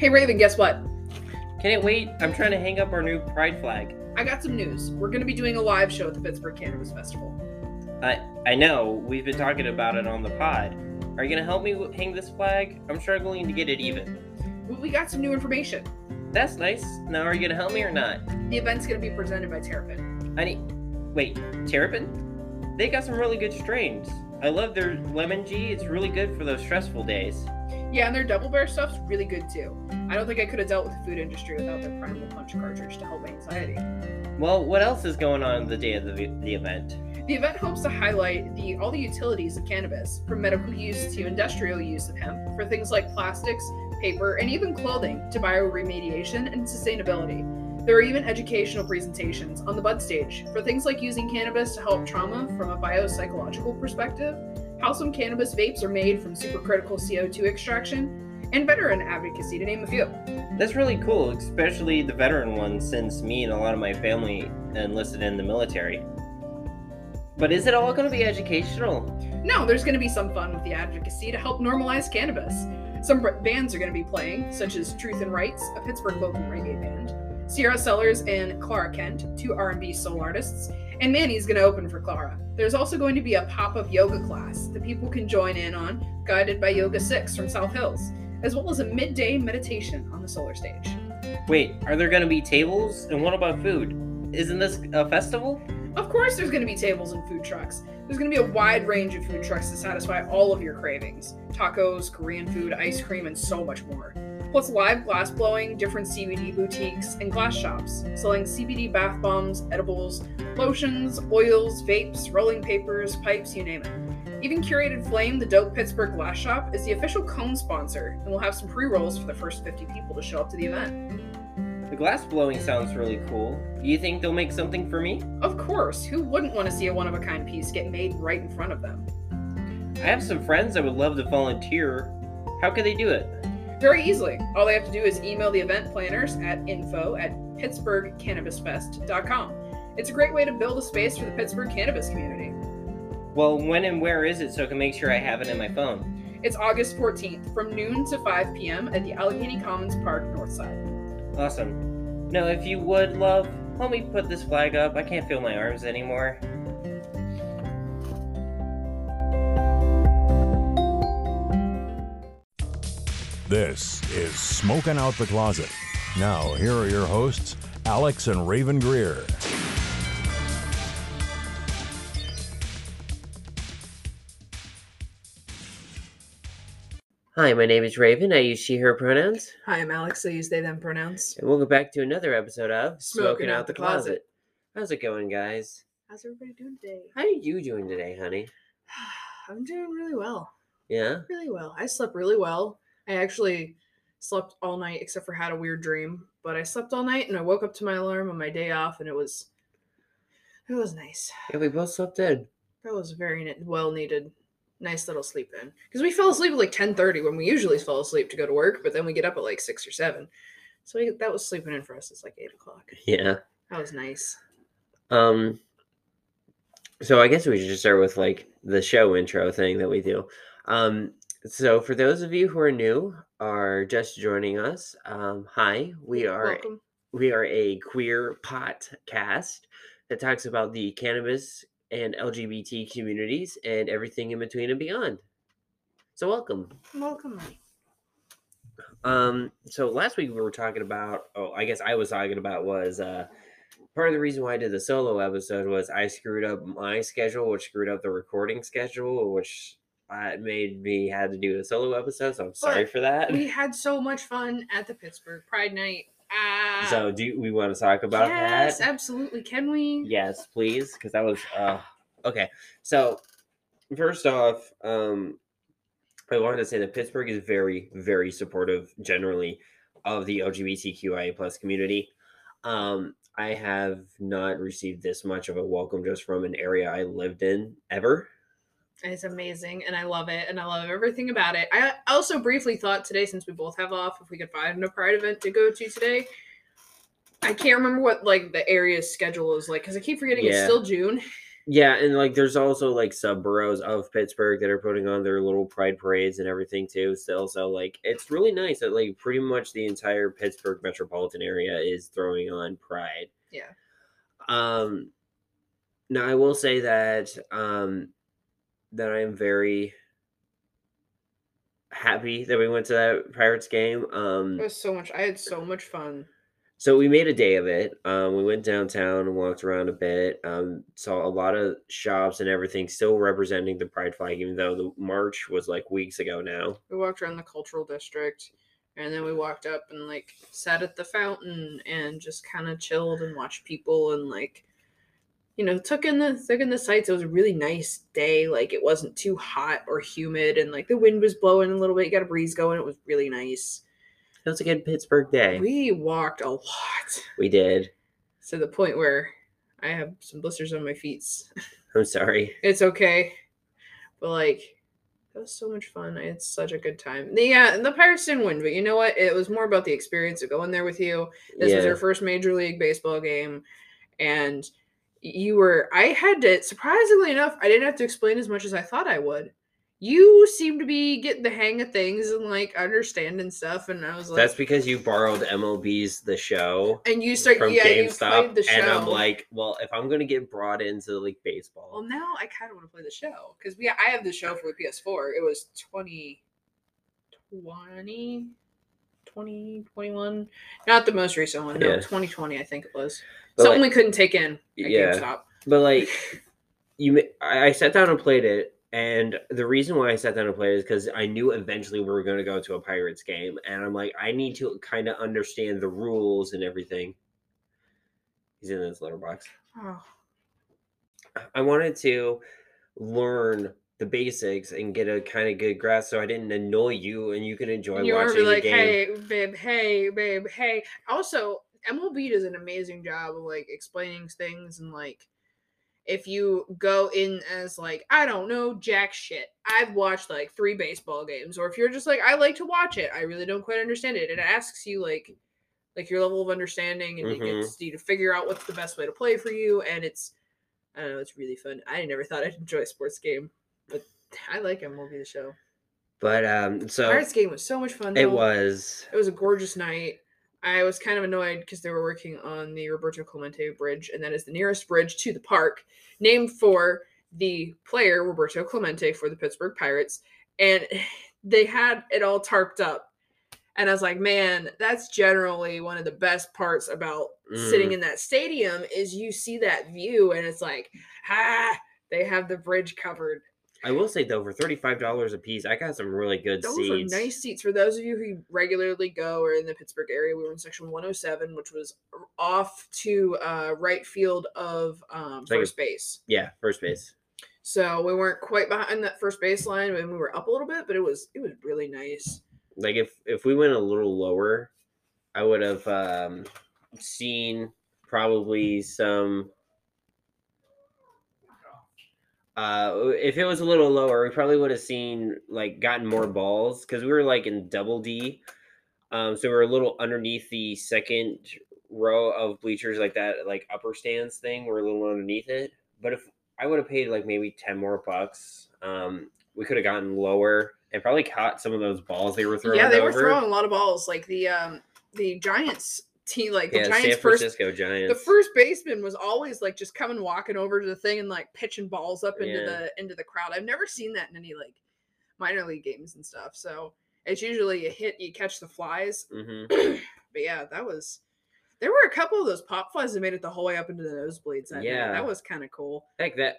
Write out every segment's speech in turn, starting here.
Hey Raven, guess what? Can it wait? I'm trying to hang up our new pride flag. I got some news. We're going to be doing a live show at the Pittsburgh Cannabis Festival. I I know we've been talking about it on the pod. Are you gonna help me hang this flag? I'm struggling to get it even. Well, we got some new information. That's nice. Now, are you gonna help me or not? The event's going to be presented by Terrapin. I need. Wait, Terrapin? They got some really good strains. I love their lemon G. It's really good for those stressful days. Yeah, and their Double Bear stuff's really good too. I don't think I could have dealt with the food industry without their Primal Punch cartridge to help my anxiety. Well, what else is going on the day of the, the event? The event hopes to highlight the all the utilities of cannabis, from medical use to industrial use of hemp, for things like plastics, paper, and even clothing, to bioremediation and sustainability. There are even educational presentations on the Bud stage for things like using cannabis to help trauma from a biopsychological perspective, how some cannabis vapes are made from supercritical CO2 extraction, and veteran advocacy, to name a few. That's really cool, especially the veteran one, since me and a lot of my family enlisted in the military. But is it all going to be educational? No, there's going to be some fun with the advocacy to help normalize cannabis. Some bands are going to be playing, such as Truth and Rights, a Pittsburgh local reggae band, Sierra Sellers and Clara Kent, two R&B soul artists, and Manny's going to open for Clara. There's also going to be a pop-up yoga class that people can join in on, guided by Yoga 6 from South Hills, as well as a midday meditation on the solar stage. Wait, are there going to be tables? And what about food? Isn't this a festival? Of course, there's going to be tables and food trucks. There's going to be a wide range of food trucks to satisfy all of your cravings tacos, Korean food, ice cream, and so much more. Plus, live glass blowing, different CBD boutiques, and glass shops selling CBD bath bombs, edibles, lotions, oils, vapes, rolling papers, pipes, you name it. Even Curated Flame, the dope Pittsburgh glass shop, is the official cone sponsor, and we'll have some pre rolls for the first 50 people to show up to the event. The glass blowing sounds really cool. Do you think they'll make something for me? Of course, who wouldn't want to see a one of a kind piece get made right in front of them? I have some friends that would love to volunteer. How could they do it? Very easily. All they have to do is email the event planners at info at pittsburghcannabisfest.com. It's a great way to build a space for the Pittsburgh cannabis community. Well, when and where is it so I can make sure I have it in my phone? It's August 14th from noon to 5 p.m. at the Allegheny Commons Park North Side. Awesome. Now, if you would love, let me put this flag up. I can't feel my arms anymore. This is Smoking Out the Closet. Now, here are your hosts, Alex and Raven Greer. Hi, my name is Raven. I use she, her pronouns. Hi, I'm Alex. I use they, them pronouns. And welcome back to another episode of Smoking Out the Closet. How's it going, guys? How's everybody doing today? How are you doing today, honey? I'm doing really well. Yeah? Really well. I slept really well. I actually slept all night except for had a weird dream, but I slept all night and I woke up to my alarm on my day off and it was it was nice. Yeah, we both slept in. That was very well needed. Nice little sleep in. Because we fell asleep at like 10:30 when we usually fall asleep to go to work, but then we get up at like six or seven. So we, that was sleeping in for us. It's like eight o'clock. Yeah. That was nice. Um. So I guess we should just start with like the show intro thing that we do. Um. So for those of you who are new, are just joining us, um, hi. We are Welcome. we are a queer podcast that talks about the cannabis and LGBT communities and everything in between and beyond. So welcome. Welcome. Um, so last week we were talking about, oh, I guess I was talking about was uh part of the reason why I did the solo episode was I screwed up my schedule, which screwed up the recording schedule, which uh, made me had to do a solo episode. So I'm sorry for that. We had so much fun at the Pittsburgh Pride Night. Ah, So do you- we want to talk about yes, that? Yes, absolutely. Can we? Yes, please, because that was uh okay. So first off, um I wanted to say that Pittsburgh is very, very supportive generally of the LGBTQIA plus community. Um, I have not received this much of a welcome just from an area I lived in ever. It's amazing, and I love it, and I love everything about it. I also briefly thought today, since we both have off, if we could find a Pride event to go to today. I can't remember what like the area's schedule is like because I keep forgetting it's still June. Yeah, and like there's also like sub boroughs of Pittsburgh that are putting on their little pride parades and everything too. Still, so like it's really nice that like pretty much the entire Pittsburgh metropolitan area is throwing on pride. Yeah. Um now I will say that um that I am very happy that we went to that Pirates game. Um It was so much. I had so much fun. so we made a day of it. Um, we went downtown and walked around a bit. Um, saw a lot of shops and everything still representing the pride flag, even though the march was like weeks ago now. We walked around the cultural district, and then we walked up and like sat at the fountain and just kind of chilled and watched people and like, you know, took in the took in the sights. It was a really nice day. Like it wasn't too hot or humid, and like the wind was blowing a little bit. You got a breeze going. It was really nice. It was a good Pittsburgh day. We, walked a lot We did. to the point where I have some blisters on my feet. I'm oh, sorry. It's okay. But like that was so much fun. I had such a good time. The- Yeah, the Pirates didn't win, but you know what? It was more about the experience of going there with you. This was Yeah. your first major league baseball game. And you were I had to surprisingly enough, I didn't have to explain as much as I thought I would. You seem to be getting the hang of things and like understanding stuff. And I was like That's because you borrowed MLB's The Show and you start from yeah, GameStop, played the show. and I'm like, well, if I'm gonna get brought into like baseball, Well, now I kind of want to play the show because we I have the show for the PS4. It was 2020, 2021. Not the most recent one. No, Yeah. 2020, I think it was. But, Something like- we couldn't take in at Yeah. GameStop. But like, you, I I sat down and played it, and the reason why I sat down and played it is because I knew eventually we were going to go to a Pirates game, and I'm like, I need to kind of understand the rules and everything. He's in his letterbox. Oh, I wanted to learn the basics and get a kind of good grasp, so I didn't annoy you, and you could enjoy you watching like, the game. hey, babe, hey, babe, hey. Also, MLB does an amazing job of like explaining things and like if you go in as like I don't know jack shit. I've watched like three baseball games, or if you're just like I like to watch it, I really don't quite understand it. It asks you like like your level of understanding, and Mhm. it gets you to figure out what's the best way to play for you. And it's I don't know, it's really fun. I never thought I'd enjoy a sports game, but I like MLB the show. But um, so Pirates game was so much fun. it was. It was a gorgeous night. I was kind of annoyed because they were working on the Roberto Clemente Bridge, and that is the nearest bridge to the park, named for the player Roberto Clemente for the Pittsburgh Pirates. And they had it all tarped up. And I was like, man, that's generally one of the best parts about sitting Mm. in that stadium is you see that view, and it's like, ah, they have the bridge covered. I will say though, for thirty five dollars a piece, I got some really good Those seats. are nice seats for those of you who regularly go or in the Pittsburgh area. We were in section 107, which was off to uh, right field of um, first base. Yeah, first base. So we weren't quite behind that first base line, and we were up a little bit, but it was it was really nice. Like if if we went a little lower, I would have um, seen probably some. Uh, if it was a little lower, we probably would have seen like gotten more balls because we were like in double D, um, so we are a little underneath the second row of bleachers, like that, like upper stands thing. We're a little underneath it. But if I would have paid like maybe ten more bucks, um, we could have gotten lower and probably caught some of those balls they were throwing. yeah, they were throwing a lot of balls. Like the um the Giants team, like the Giants San first Francisco Giants. the first baseman was always like just coming walking over to the thing and like pitching balls up into Yeah. the into the crowd. I've never seen that in any like minor league games and stuff. So it's usually a hit, you catch the flies. hmm But yeah, that was. There were a couple of those pop flies that made it the whole way up into the nosebleeds. That yeah, Yeah. that was kind of cool. Heck, that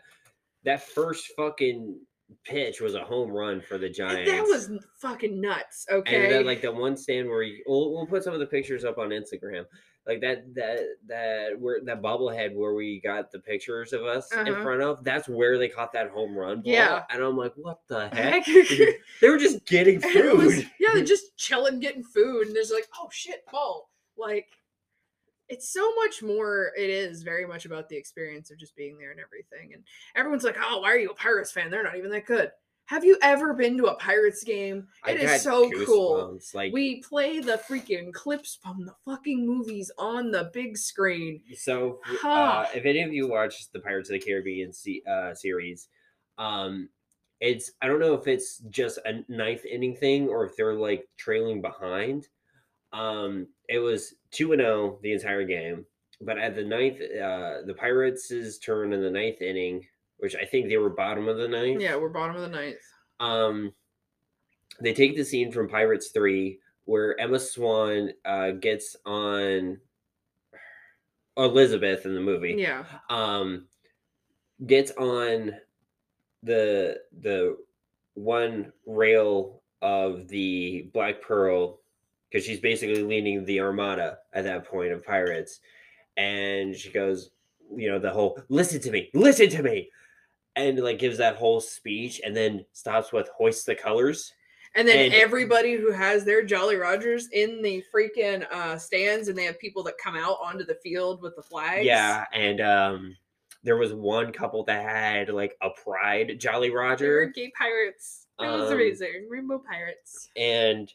that first fucking pitch was a home run for the And Giants. that was fucking nuts. Okay, And then like the one stand where you, we'll, we'll put some of the pictures up on Instagram. Like that that that where that bobblehead where we got the pictures of us in Uh-huh. front of. That's where they caught that home run. Ball. Yeah. and I'm like, what the Heck. they were just getting it was- food. yeah, they're just chilling, getting food, and there's like, oh shit, ball. Like, it's so much more. It is very much about the experience of just being there and everything. And everyone's like, oh, why are you a Pirates fan? They're not even that good. Have you ever been to a Pirates game? I It is got so cool. Like We play the freaking clips from the fucking movies on the big screen. So, uh, if any of you watched the Pirates of the Caribbean uh, series, um, it's I don't know if it's just a ninth inning thing or if they're like trailing behind. Um, it was two and zero the entire game, but at the ninth, uh, the Pirates' turn in the ninth inning, which I think they were bottom of the ninth. Yeah, we're bottom of the ninth. Um, they take the scene from Pirates Three where Emma Swan uh, gets on Elizabeth in the movie Yeah. um gets on the the one rail of the black pearl because she's basically leading the armada at that point of pirates and she goes you know the whole listen to me listen to me and like gives that whole speech and then stops with hoist the colors And then And- everybody who has their Jolly Rogers in the freaking uh, stands, and they have people that come out onto the field with the flags. yeah and um there was one couple that had like a pride jolly They were roger gay pirates. It was Um, amazing. Rainbow pirates. and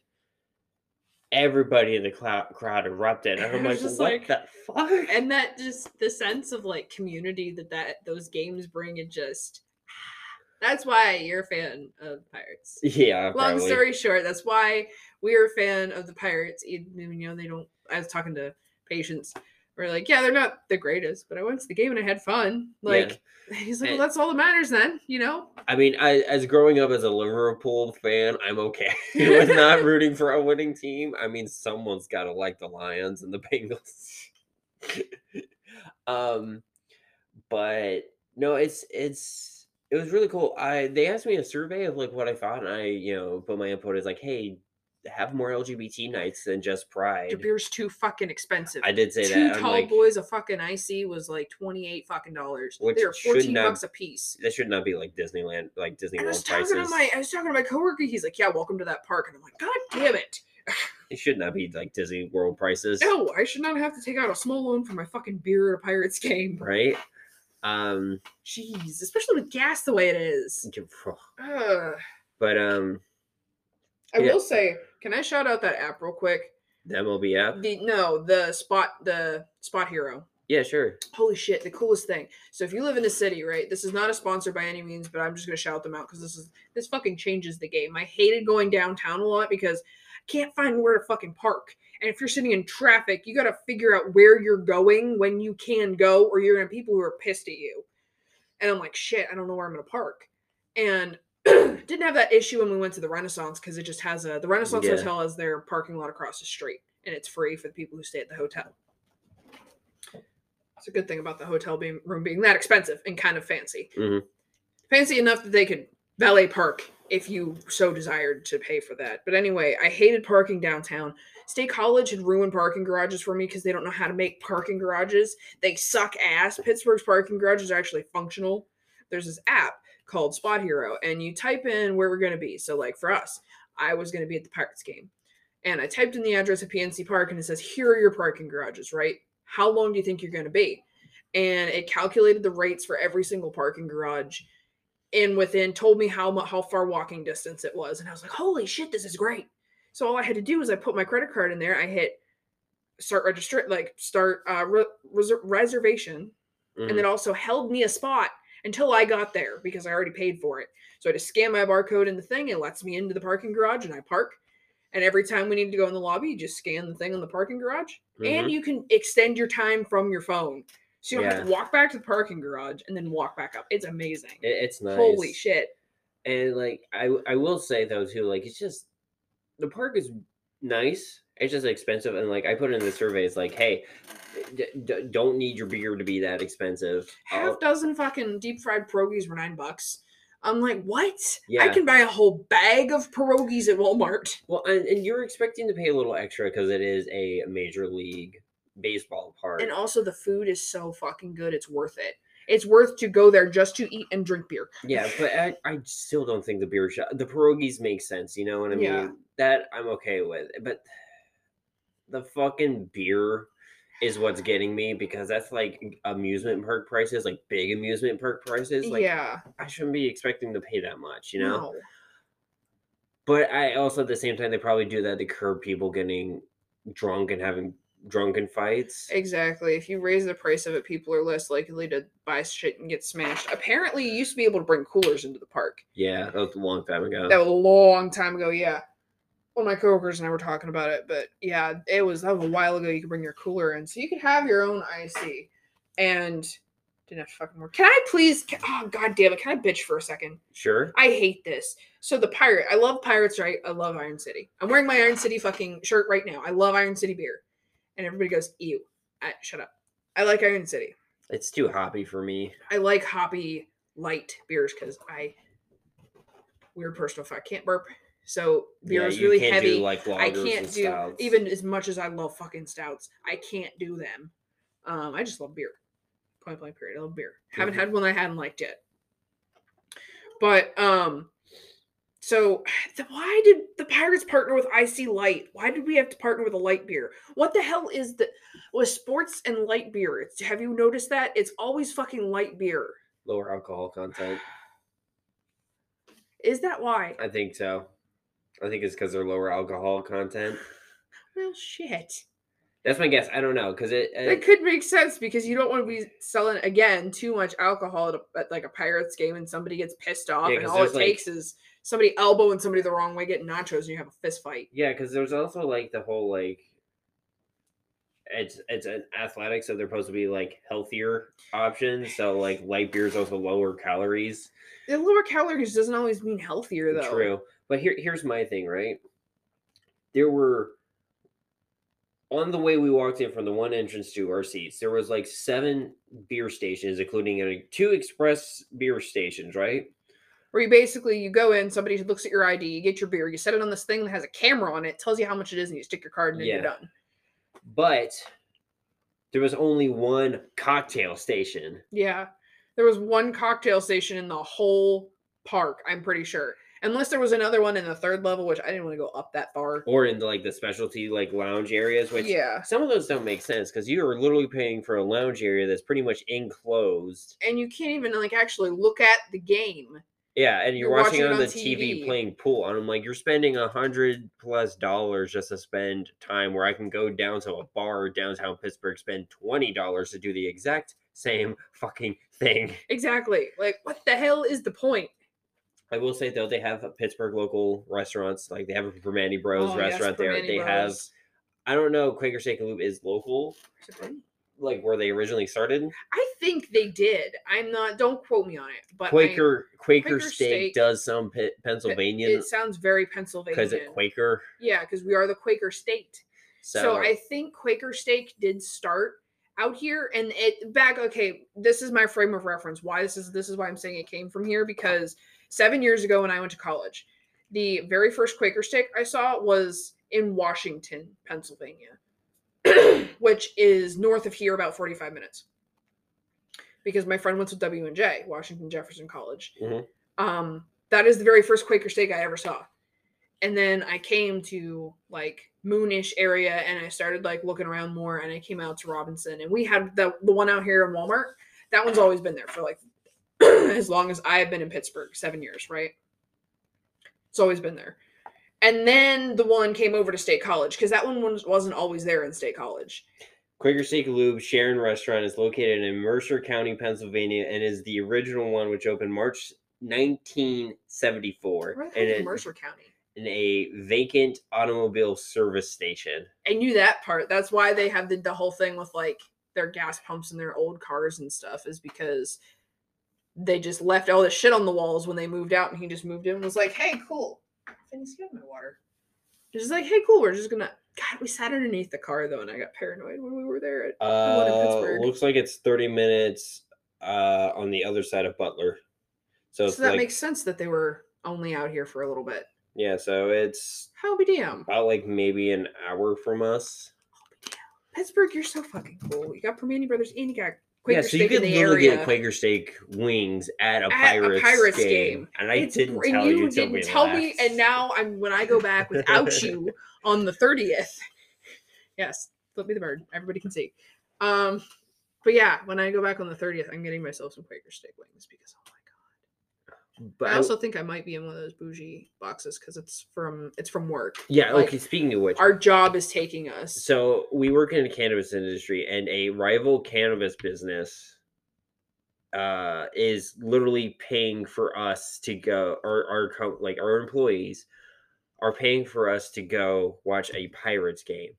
everybody in the clou- crowd erupted. And I'm like, just what like- the fuck? And that just the sense of like community that that those games bring, and just that's why you're a fan of pirates. yeah, Long probably. story short, that's why we are a fan of the Pirates. Even you know they don't. I was talking to patients. We're like, yeah, they're not the greatest, but I went to the game and I had fun. Like he's like, well, that's all that matters then, you know. I mean, I, as growing up as a Liverpool fan, I'm okay with not rooting for a winning team. I mean, someone's got to like the Lions and the Bengals. um, but no, it's it's it was really cool. I they asked me a survey of like what I thought, and I you know put my input as like, hey, have more LGBT nights than just Pride. Your beer's too fucking expensive. I did say Two that. I'm tall like, boys, a fucking icy was like twenty eight fucking dollars. They should fourteen not- bucks a piece. that should not be like Disneyland, like Disney And I was World talking prices. to my, I was talking to my coworker. He's like, "Yeah, welcome to that park," and I'm like, "God damn it! It should not be like Disney World prices, No, I should not have to take out a small loan for my fucking beer at a Pirates game." right? Um, Jeez, especially with gas the way it is. Ugh. but um, I Yeah. will say, can I shout out that app real quick? the MLB app, The no, the spot, the Spot Hero. yeah, sure. Holy shit, the coolest thing. So if you live in a city, right? This is not a sponsor by any means, but I'm just gonna shout them out because this is this fucking changes the game. I hated going downtown a lot because I can't find where to fucking park. And if you're sitting in traffic, you gotta figure out where you're going when you can go, or you're gonna have people who are pissed at you. And I'm like, shit, I don't know where I'm gonna park. And didn't have that issue when we went to the Renaissance because it just has a the Renaissance Yeah. Hotel has their parking lot across the street, and it's free for the people who stay at the hotel. It's a good thing about the hotel being room being that expensive and kind of fancy. Mhm. Fancy enough that they could valet park if you so desired to pay for that. But anyway, I hated parking downtown. State College had ruined parking garages for me because they don't know how to make parking garages. They suck ass. Pittsburgh's parking garages are actually functional. There's this app called Spot Hero, and you type in where we're going to be. So, like for us, I was going to be at the Pirates game. And I typed in the address of PNC Park, and it says, Here are your parking garages, right? How long do you think you're going to be? And it calculated the rates for every single parking garage and within told me how how far walking distance it was and i was like holy shit this is great so all i had to do was i put my credit card in there i hit start register like start uh re- reser- reservation Mhm. and it also held me a spot until i got there because i already paid for it. So i just scan my barcode in the thing it lets me into the parking garage and i park. And every time we need to go in the lobby you just scan the thing on the parking garage. And Mhm. you can extend your time from your phone. So you don't have to walk back to the parking garage and then walk back up. It's amazing. It's nice. holy shit. And like I I will say though too, like it's just the park is nice. It's just expensive, and like I put in the survey, it's like, hey, d- d- don't need your beer to be that expensive. half Uh, dozen fucking deep fried pierogies were nine bucks. I'm like, what? yeah. I can buy a whole bag of pierogies at Walmart. well, and, and you're expecting to pay a little extra because it is a major league baseball park. And also, the food is so fucking good. It's worth it. It's worth to go there just to eat and drink beer. Yeah, but I, I still don't think the beer shop, the pierogies make sense. You know what I mean? Yeah. That I'm okay with, but the fucking beer is what's getting me because that's like amusement park prices, like big amusement park prices. Like yeah. I shouldn't be expecting to pay that much, you know. No. But I also at the same time they probably do that to curb people getting drunk and having drunken fights. Exactly. If you raise the price of it, people are less likely to buy shit and get smashed. Apparently, you used to be able to bring coolers into the park. Yeah, that was a long time ago. That was a long time ago. Yeah. One of my coworkers and I were talking about it, but yeah, it was that was a while ago. You could bring your cooler in, so you could have your own IC, and didn't have to fucking work. Can I please? Can, oh god damn it! Can I bitch for a second? sure. I hate this. So the pirate, I love pirates, right? I love Iron City. I'm wearing my Iron City fucking shirt right now. I love Iron City beer, and everybody goes, "Ew." I, shut up. I like Iron City. It's too hoppy for me. I like hoppy light beers because I weird personal fact I can't burp. So beer yeah, is really heavy. Like I can't do stouts. even as much as I love fucking stouts. I can't do them. Um, I just love beer. Point blank period. I love beer. Haven't Mhm. had one I hadn't liked yet. But um, so th- why did the Pirates partner with IC Light? Why did we have to partner with a light beer? What the hell is the with sports and light beer? It's, have you noticed that it's always fucking light beer? lower alcohol content. Is that why? I think so. I think it's because they're lower alcohol content. Well, shit. That's my guess. I don't know because it. That uh, could make sense because you don't want to be selling again too much alcohol at, a, at like a Pirates game and somebody gets pissed off Yeah, and all it like- takes is somebody elbowing somebody the wrong way, getting nachos, and you have a fist fight. Yeah, because there's also like the whole like it's it's an athletic, so they're supposed to be like healthier options. So like light beer is also lower calories. The lower calories doesn't always mean healthier though. True, but here here's my thing. Right, there were on the way we walked in from the one entrance to our seats. There was like seven beer stations, including two express beer stations. Right. Where you basically you go in, somebody looks at your ID, you get your beer, you set it on this thing that has a camera on it, tells you how much it is, and you stick your card in and you're done. But there was only one cocktail station. Yeah. There was one cocktail station in the whole park, I'm pretty sure. Unless there was another one in the third level, which I didn't want to go up that far. or into like the specialty like lounge areas which yeah. some of those don't make sense because you are literally paying for a lounge area that's pretty much enclosed And you can't even like actually look at the game. yeah and you're, You're watching, watching on, the tv. TV. playing pool and i'm like you're spending a hundred plus dollars just to spend time where i can go down to a bar downtown pittsburgh spend twenty dollars to do the exact same fucking thing Exactly. Like, what the hell is the point? I will say though they have pittsburgh local restaurants like they have a Primanti bros Oh, yes, restaurant there Primanti they have i don't know quaker steak and lube is local Is it Primanti? like where they originally started I think they did. I'm not. Don't quote me on it. But I- Quaker Quaker, Quaker steak, steak- does some Pe- Pennsylvania It sounds very Pennsylvania. because it Quaker. Yeah, because we are the Quaker state. So, So, I think Quaker steak did start out here, and it back. Okay, this is my frame of reference. Why this is this is why I'm saying it came from here because seven years ago when I went to college, the very first Quaker steak I saw was in Washington, Pennsylvania, which is north of here about 45 minutes. Because my friend went to W and J, Washington Jefferson College. Mhm. Um, that is the very first Quaker steak I ever saw and then I came to like Moonish area and I started like looking around more and I came out to Robinson and we had the the one out here in Walmart. That one's always been there for like as long as I've been in Pittsburgh, seven years, right? It's always been there. And then the one came over to State College because that one was, wasn't always there in State College. Quaker Steak Lube Sharon Restaurant is located in Mercer County, Pennsylvania, and is the original one which opened March 1974 Where in a, Mercer County? in a vacant automobile service station. I knew that part. That's why they have the, the whole thing with like their gas pumps and their old cars and stuff, is because they just left all the shit on the walls when they moved out and he just moved in and was like, hey, cool. Finney's got my water. Just like, hey, cool, we're just gonna God, we sat underneath the car though, and I got paranoid when we were there at Uh, Pittsburgh. looks like it's 30 minutes uh, on the other side of Butler. So, so that like, makes sense that they were only out here for a little bit. yeah, so it's How be damn. about like maybe an hour from us. Pittsburgh, you're so fucking cool. You got Primanti Brothers and you got Quaker yeah, so you could literally area. get Quaker Steak wings at a At a Pirates, Pirates game. game. and I It's didn't and tell you, you, didn't tell me, and now I'm when I go back without you on the thirtieth. Yes, Flip me the bird. Everybody can see. Um, but yeah, when I go back on the 30th, I'm getting myself some Quaker steak wings because god. But I also think I might be in one of those bougie boxes because it's from it's from work. yeah. like, okay. Speaking of which, Our job is taking us. So we work in the cannabis industry, and a rival cannabis business uh, is literally paying for us to go, or our co- like our employees are paying for us to go watch a Pirates game.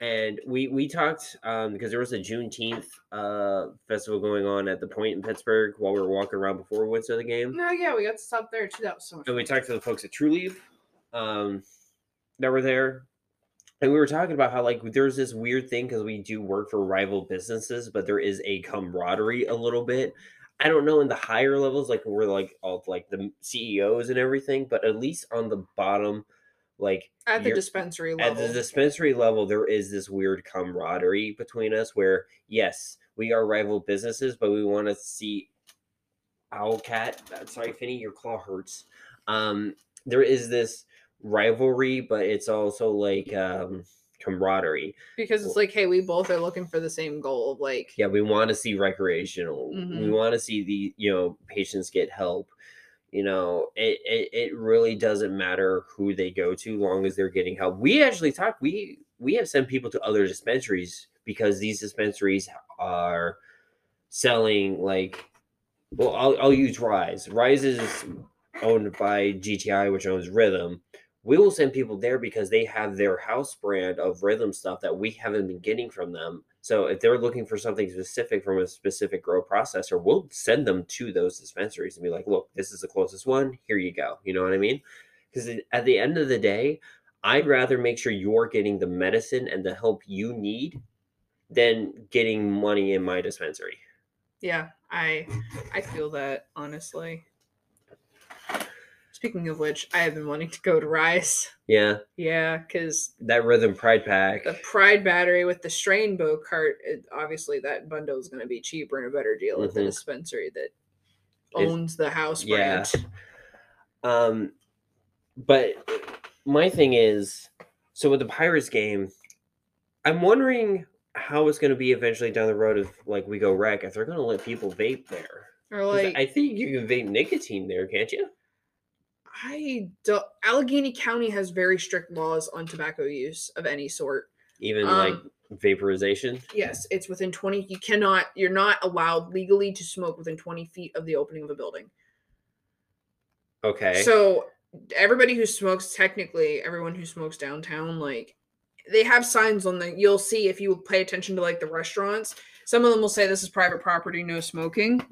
And we we talked um, because there was a Juneteenth uh, festival going on at the Point in Pittsburgh while we were walking around before we went to the game. No, yeah, we got to stop there too. That was so much. And we talked to the folks at Trulieve um, that were there. And we were talking about how, like, there's this weird thing because we do work for rival businesses, but there is a camaraderie a little bit. I don't know in the higher levels, like, we're like all like the CEOs and everything, but at least on the bottom, like, at the dispensary level. at the dispensary level, there is this weird camaraderie between us where, yes, we are rival businesses, but we want to see Owlcat. uh, Sorry, Finny, your claw hurts. Um, there is this rivalry, but it's also like um, camaraderie. because it's like, hey, we both are looking for the same goal. of, Like, Yeah, we want to see recreational. We Mhm. want to see the you know patients get help. You know, it, it it really doesn't matter who they go to, long as they're getting help. We actually talk. We we have sent people to other dispensaries because these dispensaries are selling like. Well, I'll I'll use Rise. Rise is owned by GTI, which owns Rhythm. We will send people there because they have their house brand of rhythm stuff that we haven't been getting from them. So if they're looking for something specific from a specific grow processor, we'll send them to those dispensaries and be like, look, this is the closest one. Here you go. You know what I mean? Because at the end of the day, I'd rather make sure you're getting the medicine and the help you need than getting money in my dispensary. yeah, I I feel that honestly. Speaking of which, I have been wanting to go to Rise. Yeah, Yeah, because that rhythm pride pack. the Pride battery with the Strainbow cart, it, obviously that bundle is going to be cheaper and a better deal at the Mhm. dispensary that It's- owns the house yeah. brand. Um, but my thing is, so with the Pirates game, I'm wondering how it's going to be eventually down the road if like we go rec if they're going to let people vape there. Or like I think you can vape nicotine there, can't you? I don't. Allegheny County has very strict laws on tobacco use of any sort. Even like Um, vaporization. Yes, it's within 20. You cannot, you're not allowed legally to smoke within 20 feet of the opening of a building. Okay. So, everybody who smokes, technically, everyone who smokes downtown, like, they have signs on the, you'll see if you pay attention to like the restaurants, some of them will say this is private property, no smoking.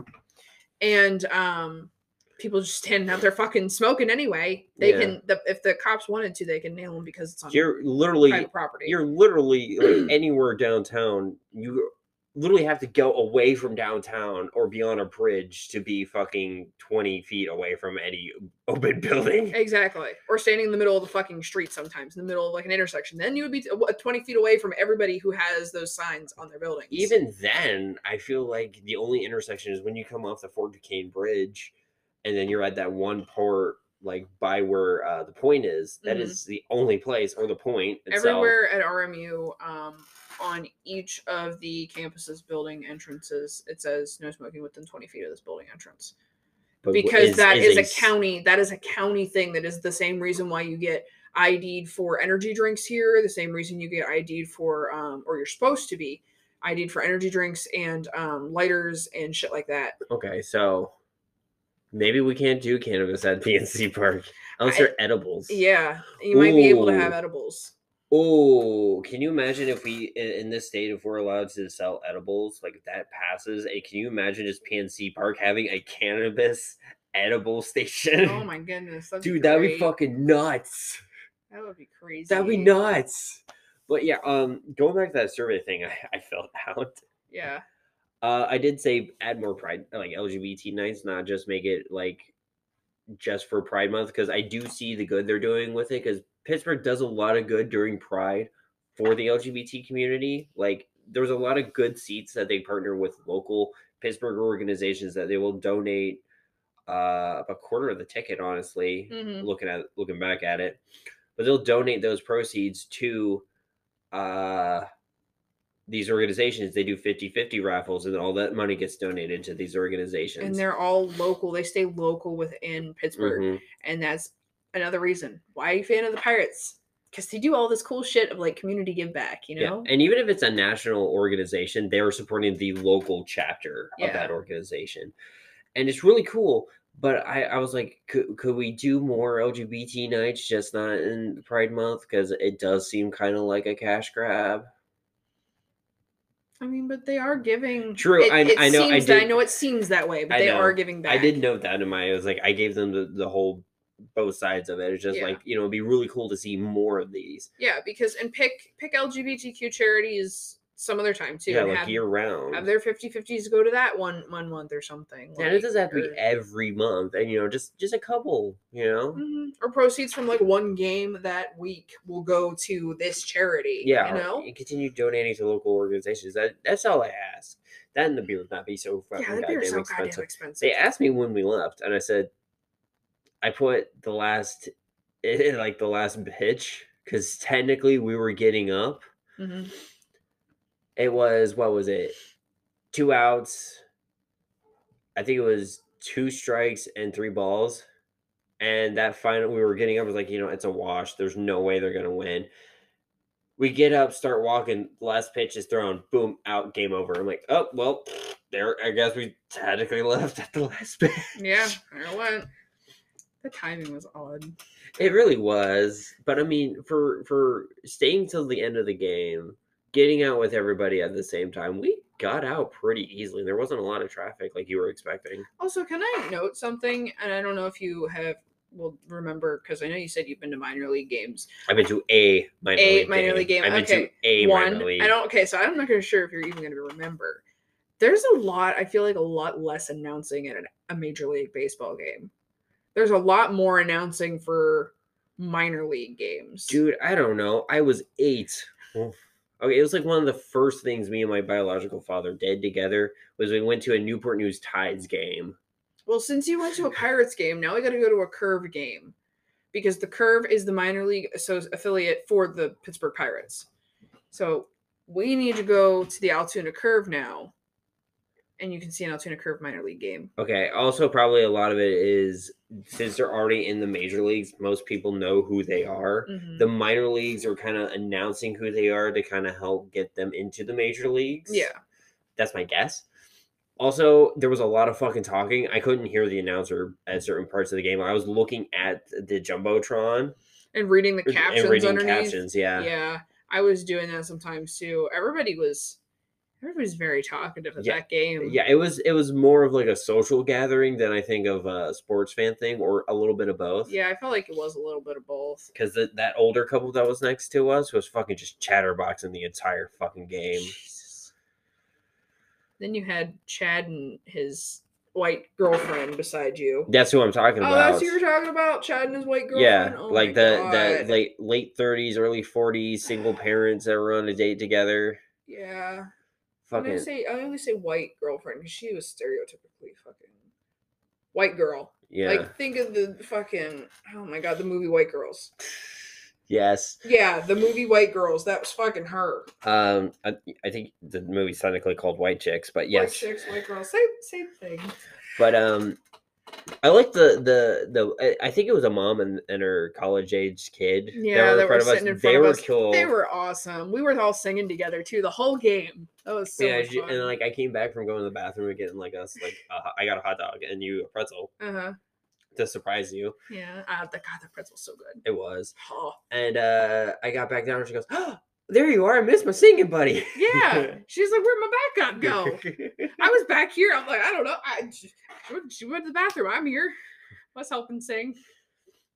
And, um, people just standing out there fucking smoking anyway. They Yeah. can, the, if the cops wanted to, they can nail them because it's on you're literally private property. you're literally like anywhere downtown. You literally have to go away from downtown or be on a bridge to be fucking 20 feet away from any open building. Exactly. Or standing in the middle of the fucking street sometimes, in the middle of like an intersection. Then you would be 20 feet away from everybody who has those signs on their buildings. Even then, I feel like the only intersection is when you come off the Fort Duquesne Bridge and then you're at that one port like by where uh, the point is. That Mhm. is the only place or the point itself. everywhere at RMU, um, on each of the campus's building entrances, it says no smoking within 20 feet of this building entrance. but Because that is a county, that is a county thing. That is the same reason why you get ID'd for energy drinks here. The same reason you get ID'd for, um, or you're supposed to be ID'd for energy drinks and um, lighters and shit like that. Okay, so maybe we can't do cannabis at PNC Park unless I- they're edibles. Yeah, you might be able to have edibles. Oh, can you imagine if we in, in this state if we're allowed to sell edibles like that passes? And can you imagine just PNC Park having a cannabis edible station? Oh my goodness, that'd Dude, that'd be fucking nuts. That would be crazy. That'd be nuts. But yeah, um, going back to that survey thing, I, I filled out. Yeah, Uh, I did say add more pride, like LGBT nights, not just make it like just for Pride Month, because I do see the good they're doing with it. Because Pittsburgh does a lot of good during Pride for the LGBT community. Like there's a lot of good seats that they partner with local Pittsburgh organizations that they will donate uh, a quarter of the ticket. Honestly, Mhm. looking at looking back at it, but they'll donate those proceeds to uh these organizations they do 50-50 raffles and all that money gets donated to these organizations and they're all local. They stay local within Pittsburgh, Mhm. and that's another reason why you a fan of the Pirates because they do all this cool shit of like community give back. You know, Yeah, and even if it's a national organization, they're supporting the local chapter Yeah. of that organization, and it's really cool. But I, I was like, could, could we do more LGBT nights, just not in Pride Month, because it does seem kind of like a cash grab. I mean, but they are giving. True, It, I- it I know, I Seems that, I did- know it seems that way, but I they know. are giving back. I did note that in my. I was like, I gave them the, the whole both sides of it. It's just Yeah. like you know, it'd be really cool to see more of these. Yeah, because and pick pick LGBTQ charities some other time too. yeah, like have, year round. have their 50-50s go to that one one month or something. and it doesn't have to be every month, and you know, just just a couple. You know. Mhm. Or proceeds from like one game that week will go to this charity. yeah, you know. and continue donating to local organizations. That that's all I ask. That and the beer would not be so fucking Yeah, goddamn so expensive. goddamn expensive. They asked me when we left, and I said, I put the last, like the last pitch, because technically we were getting up. Mhm. It was what was it? Two outs. I think it was two strikes and three balls. And that final we were getting up was like, you know, it's a wash. There's no way they're gonna win. We get up, start walking, last pitch is thrown, boom, out, game over. I'm like, oh well, there I guess we technically left at the last pitch. Yeah, there it went. The timing was odd. It really was. But I mean, for for staying till the end of the game, getting out with everybody at the same time, we got out pretty easily. There wasn't a lot of traffic like you were expecting. Also, can I note something? And I don't know if you have will remember because I know you said you've been to minor league games. I've been to a minor A league minor league game, I've been okay. to a One, minor league. I don't. Okay, so I'm not gonna sure if you're even gonna remember. There's a lot. I feel like a lot less announcing at an, a major league baseball game. There's a lot more announcing for minor league games. Dude, I don't know. I was eight. Okay, it was like one of the first things me and my biological father did together was we went to a Newport News Tides game. Well, since you went to a Pirates game, now we got to go to a Curve game because the Curve is the minor league affiliate for the Pittsburgh Pirates. So we need to go to the Altoona Curve now, and you can see an Altoona Curve minor league game. Okay. Also, probably a lot of it is since they're already in the major leagues, most people know who they are. Mhm. The minor leagues are kind of announcing who they are to kind of help get them into the major leagues. Yeah, That's my guess. Also, there was a lot of fucking talking. I couldn't hear the announcer at certain parts of the game. I was looking at the jumbotron and reading the captions and reading underneath. captions. Yeah. Yeah, I was doing that sometimes too. Everybody was, everybody's very talkative at Yeah, that game. Yeah, it was it was more of like a social gathering than I think of a sports fan thing, or a little bit of both. yeah, I felt like it was a little bit of both. because that older couple that was next to us was fucking just chatterboxing the entire fucking game. Jesus. Then you had Chad and his white girlfriend beside you. That's who I'm talking Oh, about. Oh, that's who you're talking about, Chad and his white girlfriend. yeah, Oh like the the late late thirties, early forties, single parents that were on a date together. Yeah. I Fucking only say I only say white girlfriend because she was stereotypically fucking white girl. yeah, Like think of the fucking oh my god, the movie White Girls. yes. Yeah, the movie White Girls. That was fucking her. Um, I, I think the movie's technically called White Chicks, but yes. White chicks, white girls. Same same thing. but um. I like the the the. I think it was a mom and, and her college age kid. Yeah, that were in were front of us. They were cool. They were awesome. We were all singing together too the whole game. That was so yeah, much fun. and like I came back from going to the bathroom and getting like us like ho- I got a hot dog and you a pretzel uh-huh. to surprise you. Yeah. Uh, the God, the pretzel's so good. It was, Oh. and uh I got back down and she goes, "Oh, there you are! I missed my singing buddy." Yeah. She's like, where'd my backup go? I was back here. I'm like, I don't know. I she went- to the bathroom. I'm here. I was helping sing.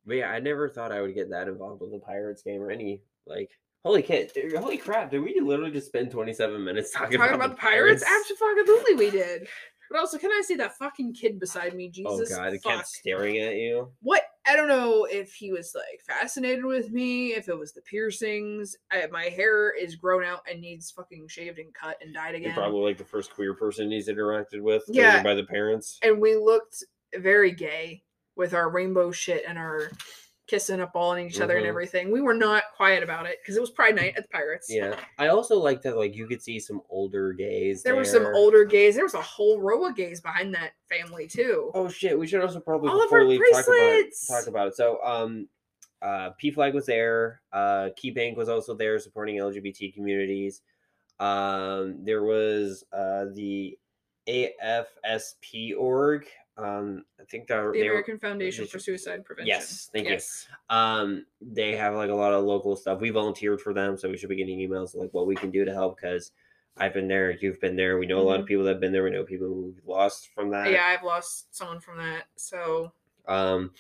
but yeah, I never thought I would get that involved with a Pirates game or any like. Holy kid! Holy crap! Did we literally just spend twenty seven minutes talking, Talking about the pirates? Absolutely, we did. But also, can I see that fucking kid beside me? Oh Jesus, god, it fuck. kept staring at you. What? I don't know if he was like fascinated with me, if it was the piercings. I, my hair is grown out and needs fucking shaved and cut and dyed You're again. probably like the first queer person he's interacted with. Yeah. by the parents. and we looked very gay with our rainbow shit and our kissing up all on each other and Mhm. everything. We were not quiet about it because it was Pride Night at the Pirates. Yeah, I also like that. Like you could see some older gays. There were some older gays. There was a whole row of gays behind that family too. Oh shit! We should also probably All before we talk about talk about it. So, um, uh, P Flag was there. Uh, Key Bank was also there supporting LGBT communities. Um, there was uh the AFSP org. Um, I think that The they were- American Foundation for Suicide Prevention. Yes, thank you. um they have like a lot of local stuff we volunteered for them so we should be getting emails like what we can do to help because i've been there you've been there we know a lot of people that have been there we know people who've lost from that Mm-hmm. Yeah, I've lost someone from that. So um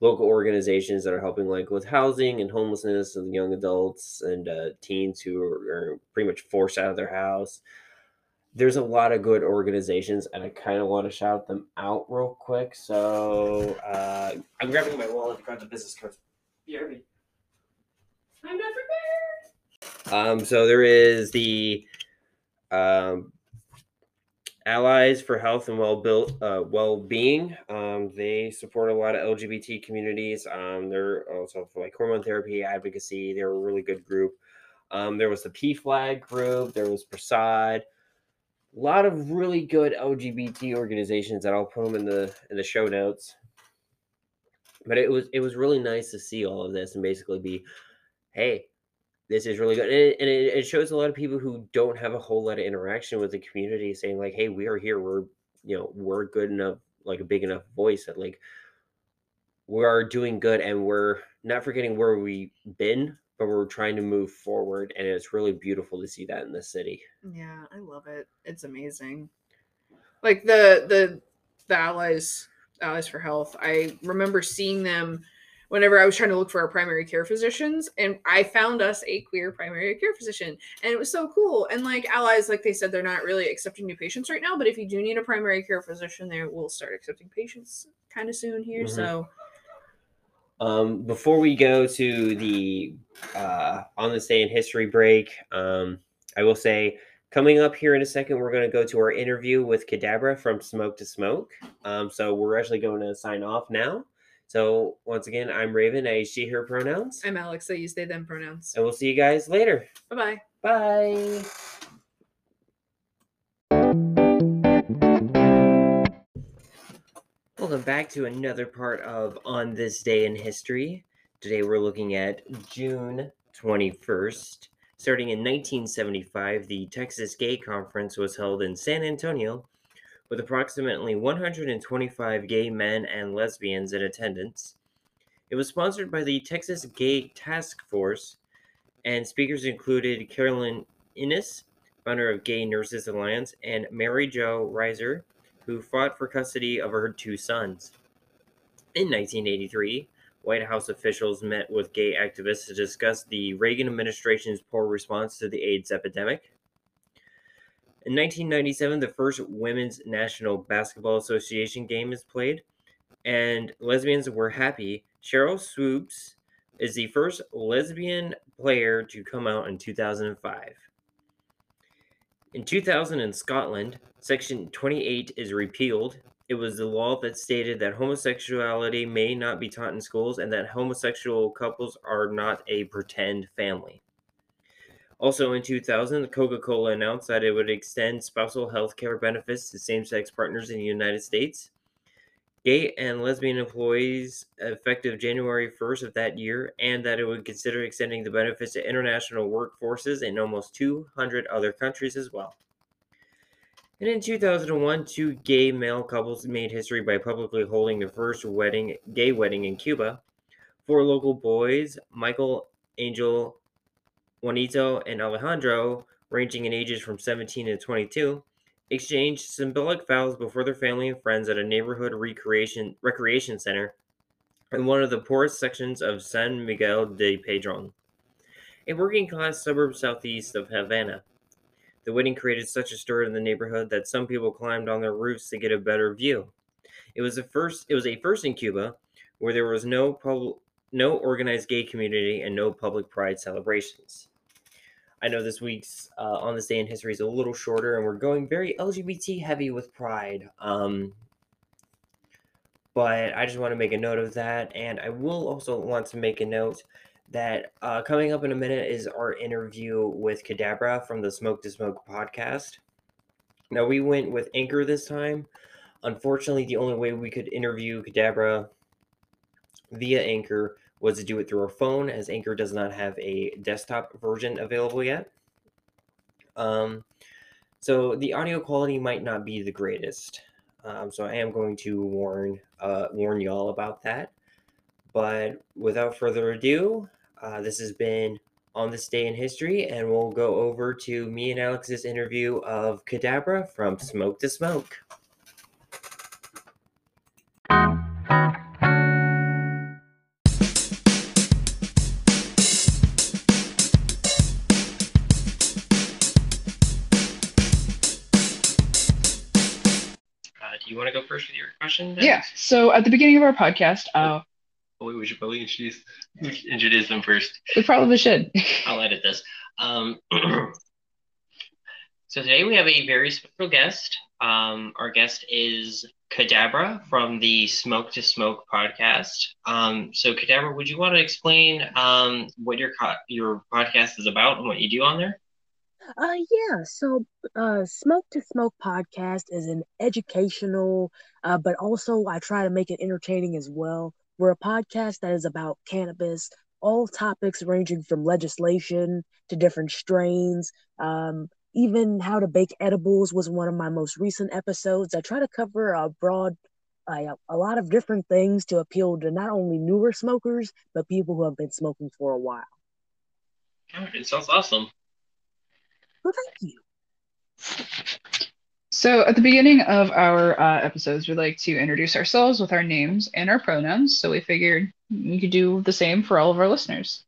local organizations that are helping like with housing and homelessness and young adults and uh, teens who are, are pretty much forced out of their house there's a lot of good organizations and i kind of want to shout them out real quick so uh, i'm grabbing my wallet to grab the business cards BRB. I'm not prepared. Um, so there is the um, Allies for Health and Well Built uh, Well Being. Um, they support a lot of LGBT communities. Um, they're also for like hormone therapy advocacy. They're a really good group. Um, there was the PFLAG group. There was Persad. A lot of really good LGBT organizations that I'll put them in the in the show notes. But it was it was really nice to see all of this and basically be, hey, this is really good and, it, and it, it shows a lot of people who don't have a whole lot of interaction with the community saying like hey we are here we're you know we're good enough like a big enough voice that like we are doing good and we're not forgetting where we've been but we're trying to move forward and it's really beautiful to see that in the city Yeah, I love it. It's amazing. Like the the the allies allies for health. I remember seeing them whenever I was trying to look for our primary care physicians, and I found us a queer primary care physician, and it was so cool. And like allies, like they said, they're not really accepting new patients right now, but if you do need a primary care physician, they will start accepting patients kind of soon here. Mhm. So Um, before we go to the uh, on this day in history break, um, I will say coming up here in a second, we're going to go to our interview with Cadabra from Smoke to Smoke. Um, so we're actually going to sign off now. So once again, I'm Raven. I use she, her pronouns, I'm Alex. I use they them pronouns. and we'll see you guys later. Bye bye bye. Welcome back to another part of On This Day in History. Today we're looking at June 21st. Starting in 1975, the Texas Gay Conference was held in San Antonio with approximately 125 gay men and lesbians in attendance. It was sponsored by the Texas Gay Task Force, and speakers included Carolyn Innes, founder of Gay Nurses Alliance, and Mary Jo Risher, who fought for custody of her two sons. In 1983, White House officials met with gay activists to discuss the Reagan administration's poor response to the AIDS epidemic. In 1997, the first Women's National Basketball Association game is played, and lesbians were happy. Sheryl Swoopes is the first lesbian player to come out in 2005. In 2000 in Scotland, Section 28 is repealed. It was the law that stated that homosexuality may not be taught in schools and that homosexual couples are not a pretend family. Also in 2000, Coca Cola announced that it would extend spousal health care benefits to same sex partners in the United States. Gay and lesbian employees effective January 1st of that year, and that it would consider extending the benefits to international workforces in almost 200 other countries as well. And in 2001, two gay male couples made history by publicly holding their first wedding, gay wedding in Cuba. Four local boys, Michael, Angel, Juanito, and Alejandro, ranging in ages from 17 to 22, exchanged symbolic vows before their family and friends at a neighborhood recreation recreation center in one of the poorest sections of San Miguel de Padrón, a working class suburb southeast of Havana. The wedding created such a stir in the neighborhood that some people climbed on their roofs to get a better view. It was a first it was a first in Cuba where there was no pub, no organized gay community and no public pride celebrations. I know this week's uh, on this day in history is a little shorter, and we're going very LGBT heavy with Pride. Um, but I just want to make a note of that. And I will also want to make a note that uh, coming up in a minute is our interview with Cadabra from the Smoke to Smoke podcast. Now, we went with Anchor this time. Unfortunately, the only way we could interview Cadabra via Anchor was to do it through our phone, as Anchor does not have a desktop version available yet. Um, so the audio quality might not be the greatest. Um, so I am going to warn uh, warn y'all about that. But without further ado, uh, this has been on this day in history, and we'll go over to me and Alex's interview of Cadabra from Smoke to Smoke. First with? Yeah. So at the beginning of our podcast, uh, Wait, we should probably introduce introduce them first. we probably should. I'll edit this. Um, so today we have a very special guest. Um, our guest is Cadabra from the Smoke to Smoke podcast. Um, so Cadabra, would you want to explain um, what your co- your podcast is about and what you do on there? Uh, yeah. So, uh, Smoke to Smoke podcast is an educational, uh, but also I try to make it entertaining as well. We're a podcast that is about cannabis, all topics ranging from legislation to different strains. Um, even how to bake edibles was one of my most recent episodes. I try to cover a broad, uh, a lot of different things to appeal to not only newer smokers, but people who have been smoking for a while. Oh, it sounds awesome. Well, thank you. So at the beginning of our uh, episodes, we like to introduce ourselves with our names and our pronouns. So we figured we could do the same for all of our listeners.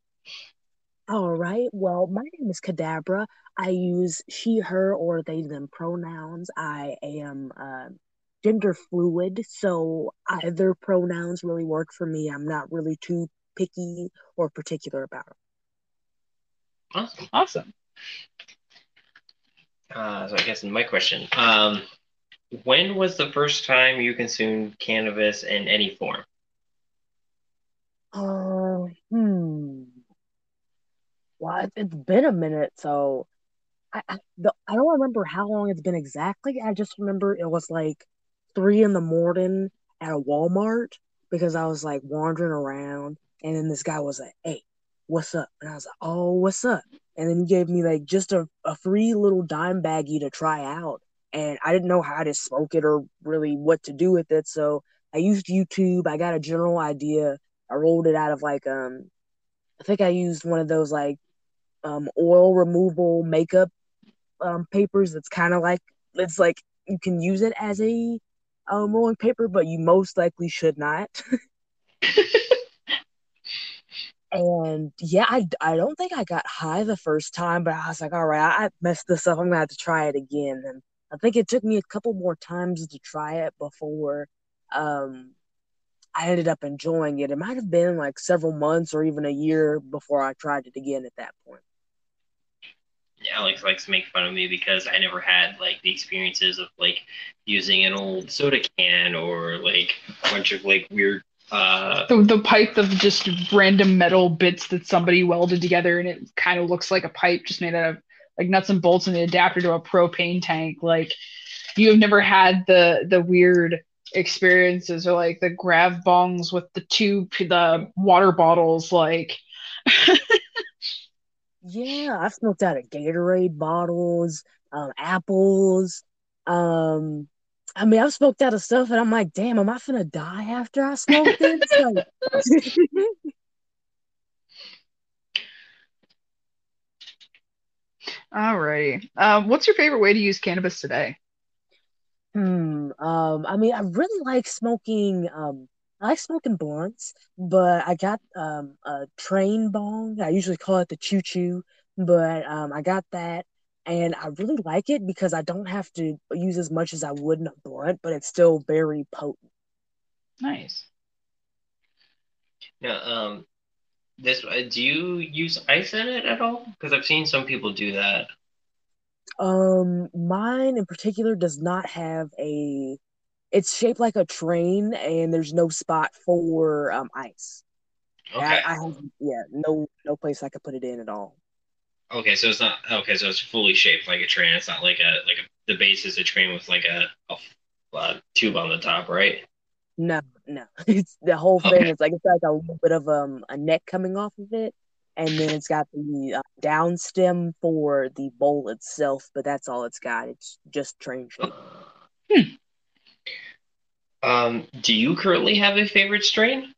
All right. Well, my name is Cadabra. I use she, her, or they, them pronouns. I am uh, gender fluid, so either pronouns really work for me. I'm not really too picky or particular about it. Awesome. Awesome. Uh, so I guess my question: um, When was the first time you consumed cannabis in any form? Uh, hmm. Well, it- it's been a minute, so I I, the, I don't remember how long it's been exactly. I just remember it was like three in the morning at a Walmart because I was like wandering around, and then this guy was like, "Hey, what's up?" And I was like, "Oh, what's up?" And then he gave me like just a, a free little dime baggie to try out, and I didn't know how to smoke it or really what to do with it, so I used YouTube. I got a general idea. I rolled it out of like um, I think I used one of those like um oil removal makeup um papers. That's kind of like it's like you can use it as a um rolling paper, but you most likely should not. and yeah, I, I don't think I got high the first time, but I was like, all right, I, I messed this up. I'm gonna have to try it again. And I think it took me a couple more times to try it before um I ended up enjoying it. It might have been like several months or even a year before I tried it again at that point. Yeah, Alex likes to make fun of me because I never had like the experiences of like using an old soda can or like a bunch of like weird uh The, the pipe of just random metal bits that somebody welded together, and it kind of looks like a pipe just made out of like nuts and bolts and the adapter to a propane tank. Like you have never had the the weird experiences or like the grav bongs with the two the water bottles like Yeah, I've smoked out of Gatorade bottles, um, apples. Um, I mean, I've smoked out of stuff, and I'm like, damn, am I finna die after I smoke this? Like- Alrighty. Um, what's your favorite way to use cannabis today? Hmm. Um. I mean, I really like smoking. Um. I like smoking blunts, but I got um a train bong. I usually call it the choo choo, but um I got that, and I really like it because I don't have to use as much as I would in a blunt, but it's still very potent. Nice. yeah, um this uh, do you use ice in it at all? Because I've seen some people do that. Um, mine in particular does not have a it's shaped like a train, and there's no spot for um ice. Okay. I, I have yeah, no no place I could put it in at all. Okay, so it's not okay. So it's fully shaped like a train. It's not like a like a the base is a train with like a, a, a tube on the top, right? No, no. It's the whole thing. Okay. It's like it's like a little bit of um a neck coming off of it, and then it's got the uh, down stem for the bowl itself. But that's all it's got. It's just train shape. Hmm. Um, do you currently have a favorite strain?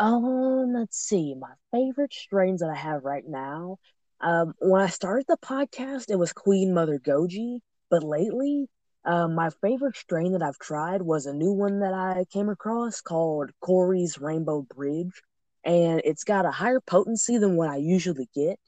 Um, let's see. My favorite strains that I have right now. Um, when I started the podcast, it was Queen Mother Goji, but lately, um, my favorite strain that I've tried was a new one that I came across called Corey's Rainbow Bridge, and it's got a higher potency than what I usually get,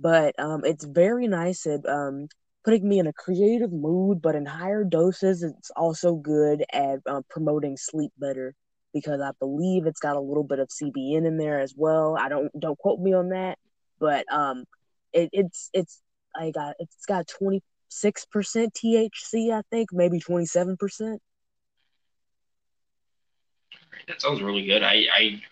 but um, it's very nice at um putting me in a creative mood, but in higher doses, it's also good at uh, promoting sleep better because I believe it's got a little bit of CBN in there as well. I don't don't quote me on that, but um, it, it's it's I got it's got twenty six percent THC, I think, maybe twenty seven percent. That sounds really good. I, I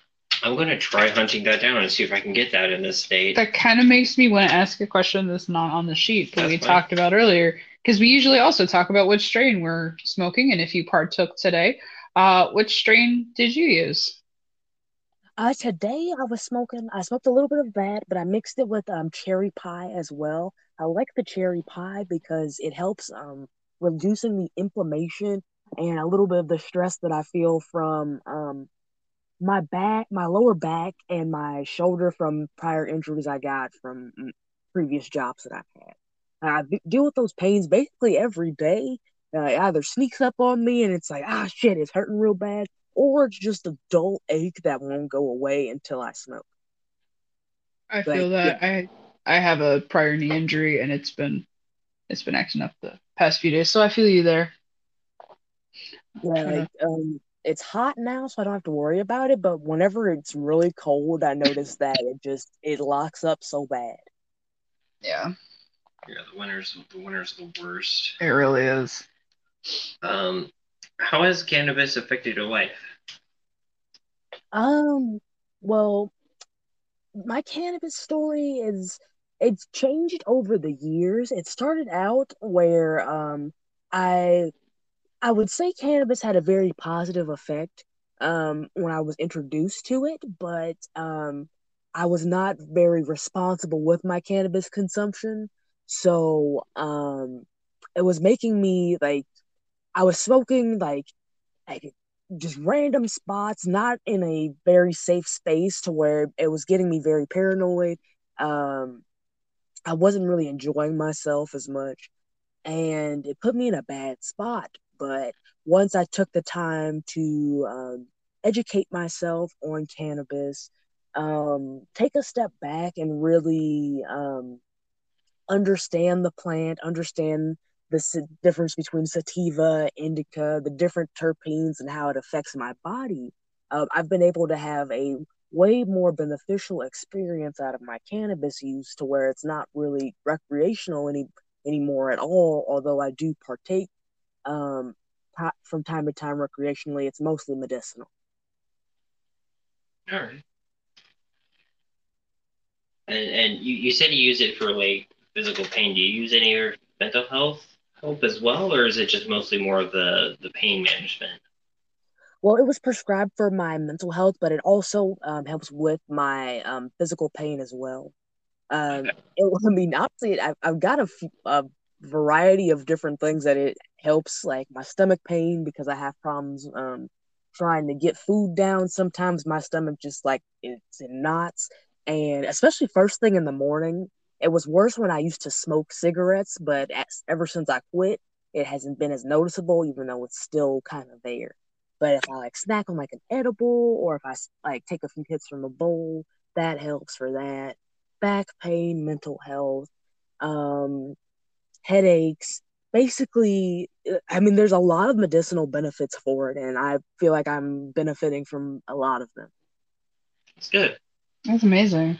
I'm gonna try hunting that down and see if I can get that in this state. That kind of makes me want to ask a question that's not on the sheet that That's we fine. talked about earlier, because we usually also talk about which strain we're smoking and if you partook today. Uh, which strain did you use? Uh, today I was smoking. I smoked a little bit of that, but I mixed it with um cherry pie as well. I like the cherry pie because it helps um reducing the inflammation and a little bit of the stress that I feel from um my back, my lower back, and my shoulder from prior injuries I got from mm, previous jobs that I've had. I deal with those pains basically every day. Uh, either sneaks up on me and it's like, ah, shit, it's hurting real bad, or it's just a dull ache that won't go away until I smoke. I But, feel that I I have a prior knee injury and it's been it's been acting up the past few days, so I feel you there. Yeah, Tryna- like um, it's hot now, so I don't have to worry about it. But whenever it's really cold, I notice that it just it locks up so bad. Yeah, Yeah, the winter's the winter's the worst. it really is. Um, how has cannabis affected your life? Um, well, my cannabis story is it's changed over the years. It started out where um I I would say cannabis had a very positive effect um when I was introduced to it, but um I was not very responsible with my cannabis consumption. So um it was making me like I was smoking like like just random spots, not in a very safe space to where it was getting me very paranoid. Um, I wasn't really enjoying myself as much, and it put me in a bad spot. But once I took the time to um, educate myself on cannabis, um, take a step back and really um, understand the plant, understand the difference between sativa, indica, the different terpenes, and how it affects my body, um, I've been able to have a way more beneficial experience out of my cannabis use to where it's not really recreational any anymore at all. Although I do partake um, from time to time recreationally, it's mostly medicinal. All right. And and you, you said you use it for like physical pain. Do you use any for mental health help as well, or is it just mostly more of the the pain management? Well, it was prescribed for my mental health, but it also um, helps with my um, physical pain as well. Um, it, I mean, honestly, I've, I've got a, f- a variety of different things that it helps, like my stomach pain because I have problems um, trying to get food down. Sometimes my stomach just like it's in knots, and especially first thing in the morning. It was worse when I used to smoke cigarettes, but as, ever since I quit, it hasn't been as noticeable, even though it's still kind of there. But if I like snack on like an edible, or if I like take a few hits from a bowl, that helps for that. Back pain, mental health, um, headaches. Basically, uh, I mean, there's a lot of medicinal benefits for it, and I feel like I'm benefiting from a lot of them. It's good. That's amazing.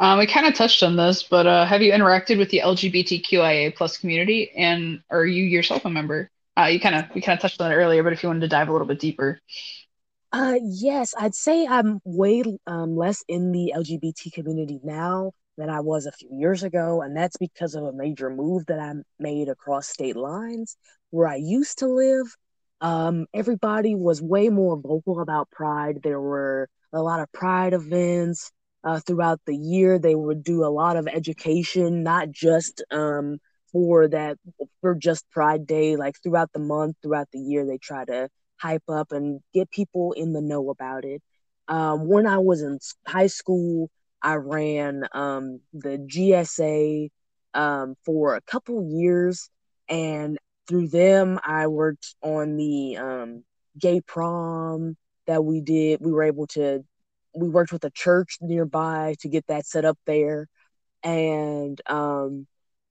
Um, we kind of touched on this, but uh, have you interacted with the LGBTQIA plus community, and are you yourself a member? Uh, you kind of we kind of touched on it earlier, but if you wanted to dive a little bit deeper. Uh, yes, I'd say I'm way um, less in the LGBT community now than I was a few years ago, and that's because of a major move that I made across state lines. Where I used to live, um, everybody was way more vocal about Pride. There were a lot of Pride events uh, throughout the year. They would do a lot of education, not just um, for that for just Pride Day. Like throughout the month, throughout the year, they try to hype up and get people in the know about it. Um, when I was in high school, I ran um, the GSA um, for a couple years, and through them, I worked on the um, gay prom that we did. We were able to, we worked with a church nearby to get that set up there, and um,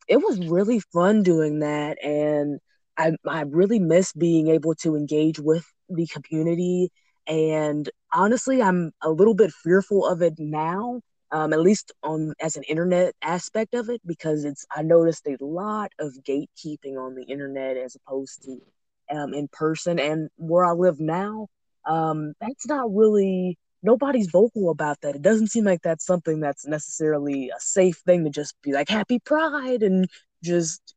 it was really fun doing that. And I I really miss being able to engage with the community. And honestly, I'm a little bit fearful of it now, um, at least on as an internet aspect of it, because it's I noticed a lot of gatekeeping on the internet as opposed to um, in person. And where I live now, um, that's not really nobody's vocal about that. It doesn't seem like that's something that's necessarily a safe thing to just be like happy pride and just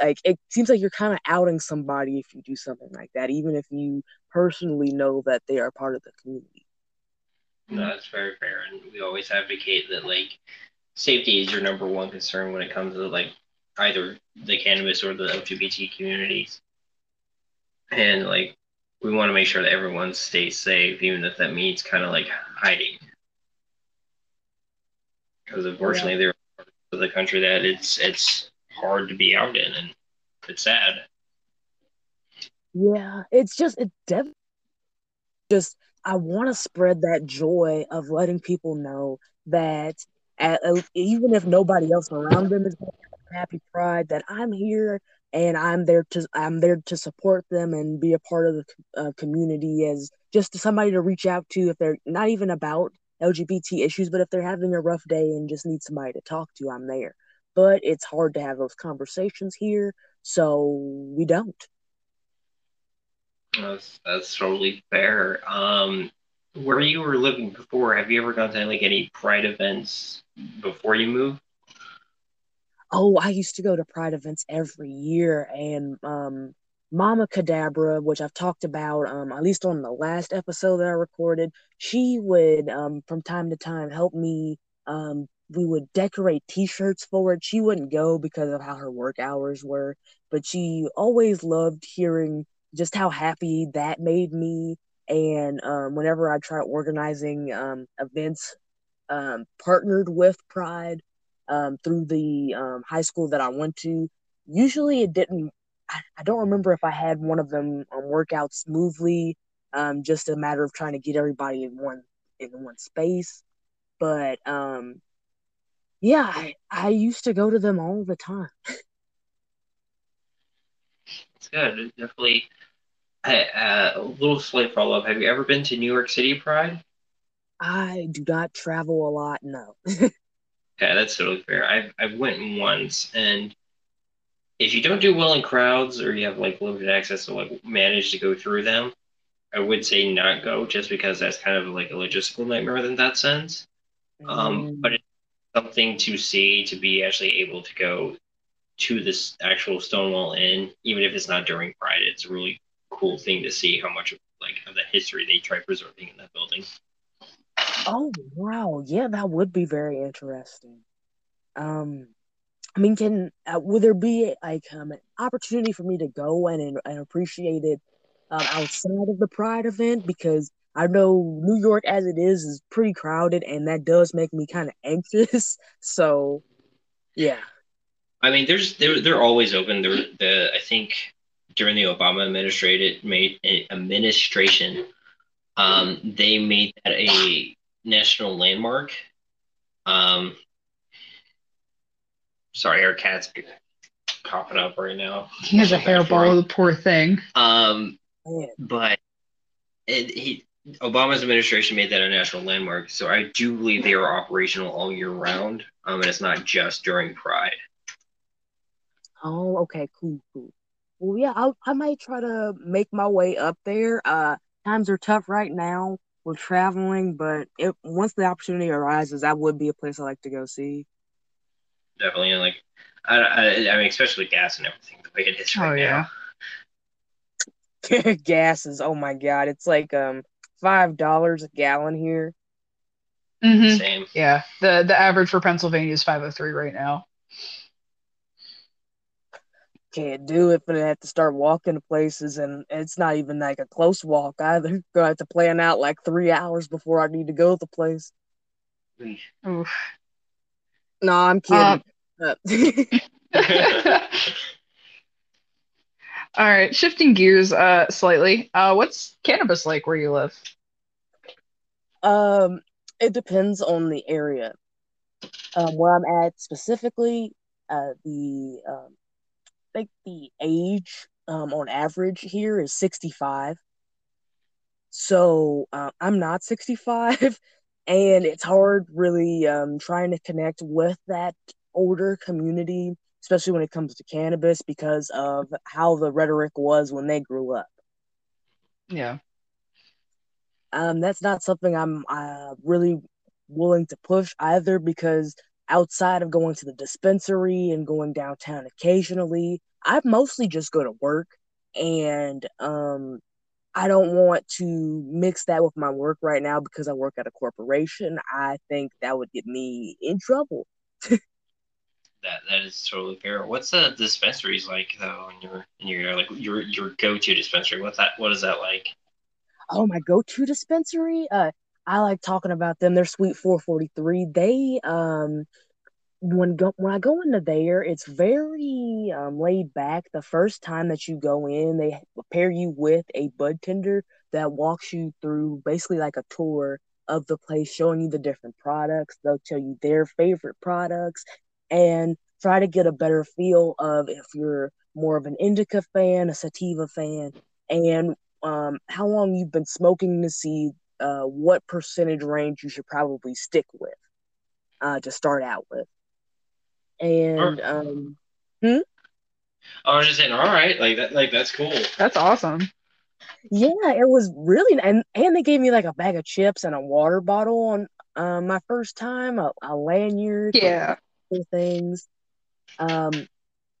like it seems like you're kind of outing somebody if you do something like that, even if you personally know that they are part of the community. No, that's very fair, and we always advocate that like safety is your number one concern when it comes to like either the cannabis or the LGBT communities, and like we want to make sure that everyone stays safe, even if that means kind of like hiding, because unfortunately yeah. there are parts of the country that it's it's hard to be out in, and it's sad. Yeah, it's just it definitely just I want to spread that joy of letting people know that at, even if nobody else around them is happy pride, that I'm here and I'm there to I'm there to support them and be a part of the uh, community as just somebody to reach out to if they're not even about LGBT issues, but if they're having a rough day and just need somebody to talk to, I'm there but it's hard to have those conversations here, so we don't. That's, that's totally fair. Um, where you were living before, have you ever gone to like any Pride events before you moved? Oh, I used to go to Pride events every year, and um, Mama Cadabra, which I've talked about, um, at least on the last episode that I recorded, she would um, from time to time help me um, we would decorate t-shirts for it. She wouldn't go because of how her work hours were, but she always loved hearing just how happy that made me. And um, whenever I try organizing um, events um, partnered with Pride um, through the um, high school that I went to, usually it didn't. I, I don't remember if I had one of them um, work out smoothly. just a matter of trying to get everybody in one in one space. But um, yeah, I, I used to go to them all the time. It's good. definitely. Uh, a little slight follow up. Have you ever been to New York City Pride? I do not travel a lot. No. yeah, that's totally fair. I've I've went once, and if you don't do well in crowds or you have like limited access to like manage to go through them, I would say not go just because that's kind of like a logistical nightmare in that sense. Um, but it something to see to be actually able to go to this actual Stonewall Inn, even if it's not during Pride. It's a really cool thing to see how much of like of the history they try preserving in that building. Oh wow, yeah, that would be very interesting. Um, I mean, can uh, would there be like um, an opportunity for me to go and and appreciate it um, outside of the Pride event? Because I know New York as it is is pretty crowded, and that does make me kind of anxious. So, yeah. I mean, there's they're they're always open. They're, the I think during the Obama administrated made administration, um, they made that a national landmark. Um, sorry, our cat's popping up right now. He has a hairball, the poor thing. Um, but it, he Obama's administration made that a national landmark, so I do believe they are operational all year round, um, and it's not just during Pride. Oh, okay, cool, cool. Well, yeah, I I might try to make my way up there. Uh, times are tough right now. We're traveling, but it, once the opportunity arises, that would be a place I like to go see. Definitely, and like, I, I, I mean, especially gas and everything, the way it is right Oh, yeah. now. Gas is oh my god, it's like um five dollars a gallon here. Mm-hmm. Same. Yeah. The the average for Pennsylvania is 503 right now. Can't do it, but I have to start walking to places, and it's not even like a close walk either. Gonna have to plan out like three hours before I need to go to the place. Oof. No, I'm kidding. Uh, All right, shifting gears uh slightly. Uh what's cannabis like where you live? Um, it depends on the area. Um, where I'm at specifically, uh, the um, I think the age um on average here is 65. So uh, I'm not 65, and it's hard really um trying to connect with that older community, especially when it comes to cannabis, because of how the rhetoric was when they grew up. Yeah. um, that's not something I'm uh, really willing to push either because outside of going to the dispensary and going downtown occasionally, I mostly just go to work and um, I don't want to mix that with my work right now because I work at a corporation. I think that would get me in trouble. That that is totally fair. What's the dispensaries like though? In your in your like your your go to dispensary? What that what is that like? Oh, my go-to dispensary? Uh, I like talking about them. They're Sweet 443. They um when go when I go into there, it's very um, laid back. The first time that you go in, they pair you with a bud tender that walks you through basically like a tour of the place, showing you the different products. They'll tell you their favorite products and try to get a better feel of if you're more of an indica fan, a sativa fan, and um, how long you've been smoking to see uh, what percentage range you should probably stick with uh, to start out with. And um, I was just saying, all right, like that, like that's cool. That's awesome. yeah, it was really and and they gave me like a bag of chips and a water bottle on uh, my first time, a, a lanyard, Yeah. cool things. Um,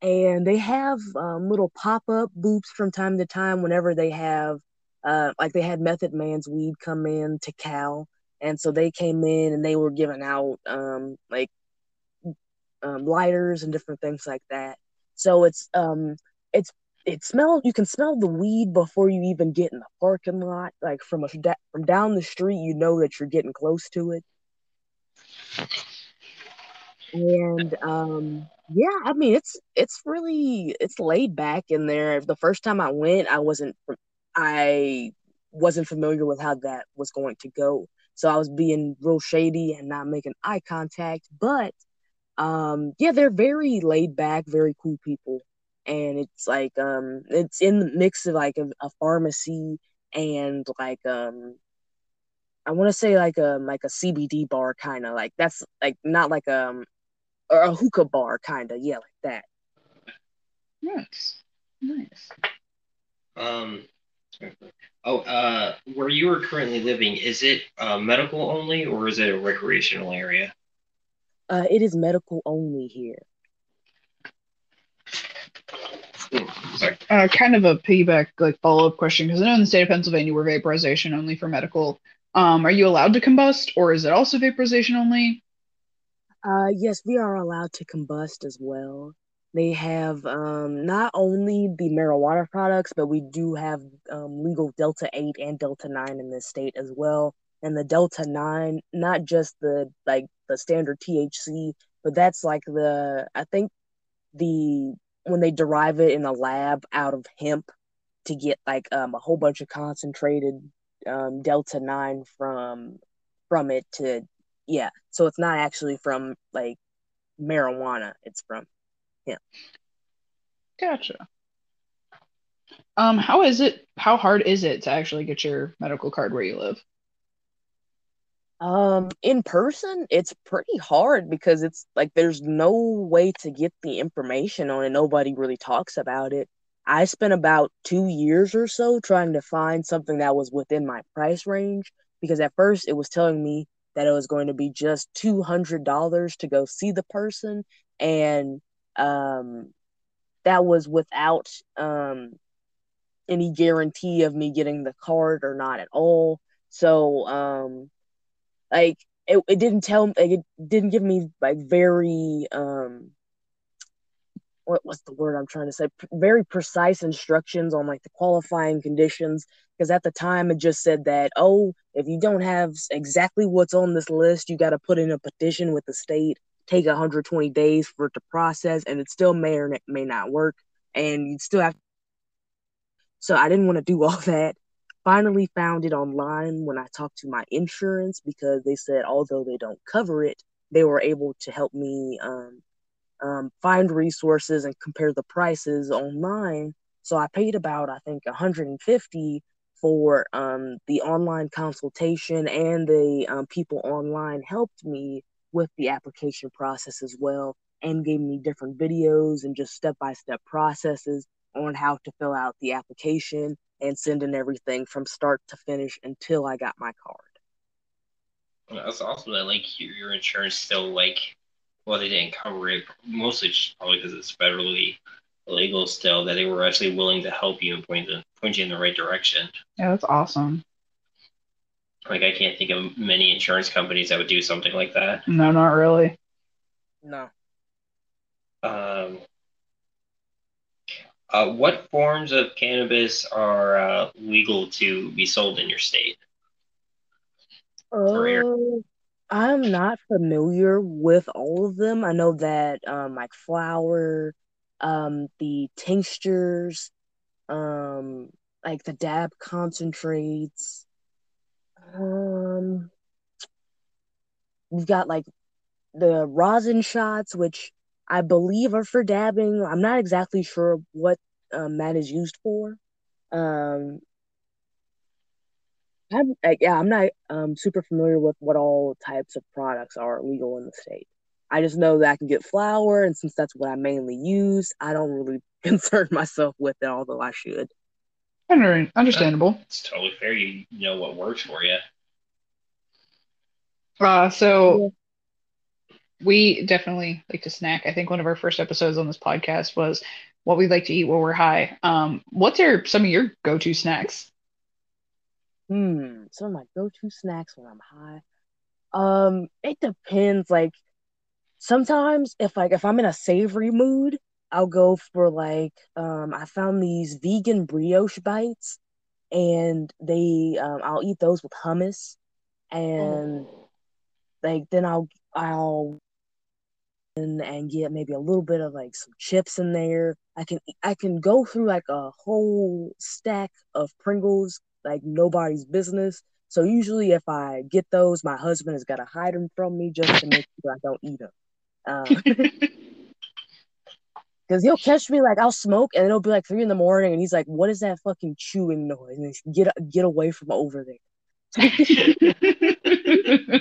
and they have um, little pop up booths from time to time whenever they have, uh, like they had Method Man's weed come in Tical, and so they came in and they were giving out um, like um, lighters and different things like that. So it's um, it's it smells. You can smell the weed before you even get in the parking lot. Like from a from down the street, you know that you're getting close to it. And um, yeah, I mean it's it's really it's laid back in there. The first time I went, I wasn't I wasn't familiar with how that was going to go. So I was being real shady and not making eye contact. But um, yeah, they're very laid back, very cool people. And it's like um, it's in the mix of like a, a pharmacy and like um, I want to say like a like a CBD bar kind of like that's like not like um or a hookah bar kind of yeah like that. Nice. Nice. Um, oh, uh, where you are currently living, is it uh, medical only or is it a recreational area? Uh, it is medical only here. Uh, kind of a piggyback like follow up question because I know in the state of Pennsylvania we're vaporization only for medical. Um, are you allowed to combust or is it also vaporization only? Uh, yes, we are allowed to combust as well. They have um, not only the marijuana products, but we do have um, legal Delta 8 and Delta 9 in this state as well. And the Delta 9, not just the like the standard THC, but that's like the I think the when they derive it in a lab out of hemp to get like um, a whole bunch of concentrated um, Delta 9 from from it to yeah. So it's not actually from like marijuana, it's from hemp. Gotcha. Um, how is it? How hard is it to actually get your medical card where you live? Um, in person, it's pretty hard because it's like there's no way to get the information on it. Nobody really talks about it. I spent about two years or so trying to find something that was within my price range because at first it was telling me that it was going to be just two hundred dollars to go see the person, and um, that was without um, any guarantee of me getting the card or not at all. So, um, like it, it didn't tell like, it didn't give me like very um what what's the word I'm trying to say? P- very precise instructions on like the qualifying conditions. Because at the time it just said that oh, if you don't have exactly what's on this list, you got to put in a petition with the state. Take 120 days for it to process, and it still may or may not work, and you'd still have. So I didn't want to do all that. Finally, found it online when I talked to my insurance because they said although they don't cover it, they were able to help me um, um, find resources and compare the prices online. So I paid about I think 150 for um, the online consultation, and the um, people online helped me with the application process as well, and gave me different videos and just step by step processes on how to fill out the application and send in everything from start to finish until I got my card. That's awesome that like your, your insurance still like well they didn't cover it mostly just probably because it's federally illegal still that they were actually willing to help you and point the point you in the right direction. Yeah, that's awesome. Like I can't think of many insurance companies that would do something like that. No, not really. No. Um, uh, what forms of cannabis are uh, legal to be sold in your state? Uh, I'm not familiar with all of them. I know that um, like flour, um, the tinctures, um, like the dab concentrates. Um, we've got like the rosin shots, which I believe are for dabbing. I'm not exactly sure what um, that is used for. Um, I'm, yeah, I'm not um, super familiar with what all types of products are legal in the state. I just know that I can get flour, and since that's what I mainly use, I don't really concern myself with it, although I should. Under- Understandable. It's totally fair. You know what works for you. Uh, so we definitely like to snack. I think one of our first episodes on this podcast was what we like to eat while we're high. Um, what's your some of your go-to snacks? Hmm, some of my go-to snacks when I'm high. Um, it depends. Like sometimes if like if I'm in a savory mood, I'll go for like um I found these vegan brioche bites and they um I'll eat those with hummus and like then I'll I'll and, and get maybe a little bit of like some chips in there. I can I can go through like a whole stack of Pringles like nobody's business. So usually if I get those, my husband has got to hide them from me just to make sure I don't eat them. Because um, he'll catch me like I'll smoke and it'll be like three in the morning and he's like, "What is that fucking chewing noise?" And he's, get get away from over there.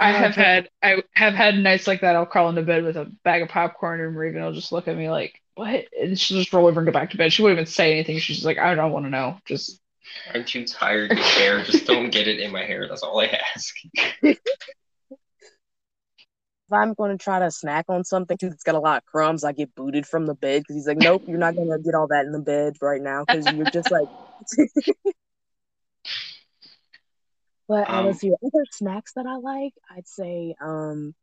I oh, have had I have had nights like that. I'll crawl into bed with a bag of popcorn, and Raven will just look at me like, "What?" And she'll just roll over and go back to bed. She won't even say anything. She's just like, "I don't want to know." Just I'm too tired to care. Just don't get it in my hair. That's all I ask. if I'm going to try to snack on something too that's got a lot of crumbs, I get booted from the bed because he's like, "Nope, you're not going to get all that in the bed right now because you're just like." But Um, honestly, other snacks that I like, I'd say um,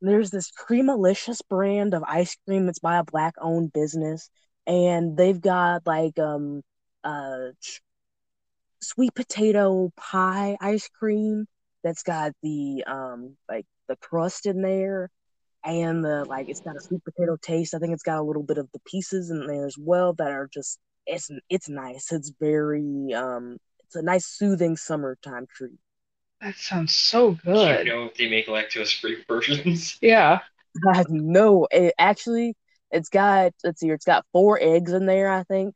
there's this Creamalicious brand of ice cream that's by a black-owned business, and they've got like um uh sweet potato pie ice cream that's got the um like the crust in there and the like it's got a sweet potato taste. I think it's got a little bit of the pieces in there as well that are just it's it's nice. It's very um it's a nice soothing summertime treat. that sounds so good. Do you know if they make lactose-free versions? Yeah. God, no, it actually it's got let's see, it's got four eggs in there, I think,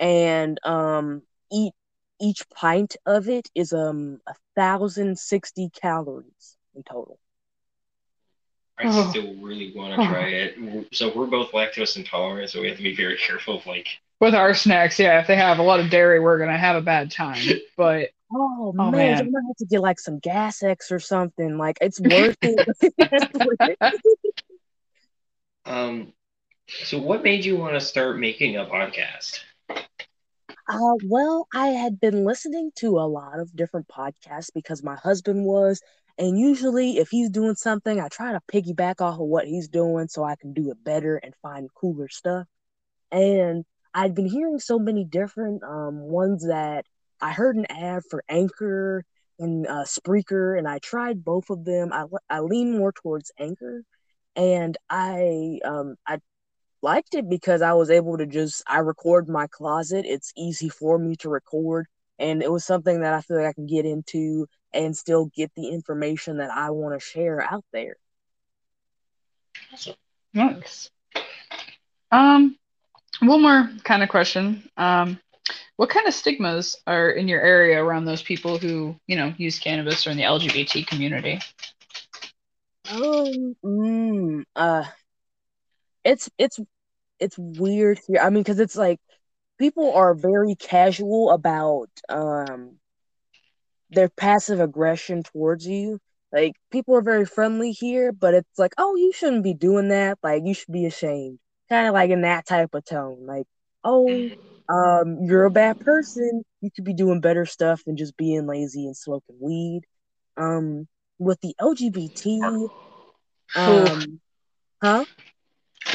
and um each each pint of it is um a thousand sixty calories in total. I Oh. still really want to try it. So we're both lactose intolerant, so we have to be very careful of like. With our snacks, yeah, if they have a lot of dairy, we're gonna have a bad time. But Oh, Oh, man, man. you might have to get like some Gas-X or something. Like it's worth it. It's worth it. Um, so what made you want to start making a podcast? Uh, well, I had been listening to a lot of different podcasts because my husband was, and usually if he's doing something, I try to piggyback off of what he's doing so I can do it better and find cooler stuff. And I'd been hearing so many different um ones that I heard an ad for Anchor and uh, Spreaker, and I tried both of them. I I lean more towards Anchor, and I um I liked it because I was able to just I record my closet. It's easy for me to record, and it was something that I feel like I can get into and still get the information that I want to share out there. nice. Um, one more kind of question. Um, what kind of stigmas are in your area around those people who, you know, use cannabis or in the LGBT community? Um, mm, uh, it's it's it's weird here. I mean, because it's like people are very casual about um their passive aggression towards you. Like people are very friendly here, but it's like, oh, you shouldn't be doing that. Like you should be ashamed. Kind of like in that type of tone. Like, oh, um, you're a bad person. You could be doing better stuff than just being lazy and smoking weed. Um, with the LGBT, um, huh?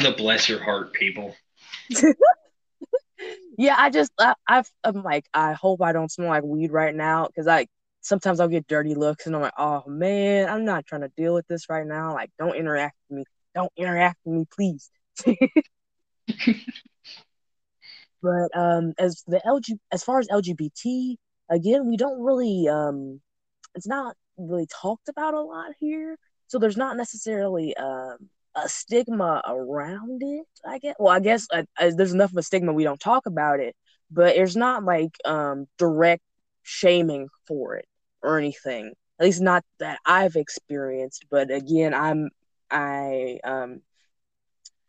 The bless your heart people. yeah, I just I, I've I'm like I hope I don't smell like weed right now because I sometimes I'll get dirty looks and I'm like, oh man, I'm not trying to deal with this right now. Like, don't interact with me. Don't interact with me, please. but um, as the LG as far as LGBT, again, we don't really um, it's not really talked about a lot here. So there's not necessarily um a stigma around it. I guess. Well, I guess uh, uh, there's enough of a stigma we don't talk about it, but there's not like um direct shaming for it or anything. At least not that I've experienced. But again, I'm I um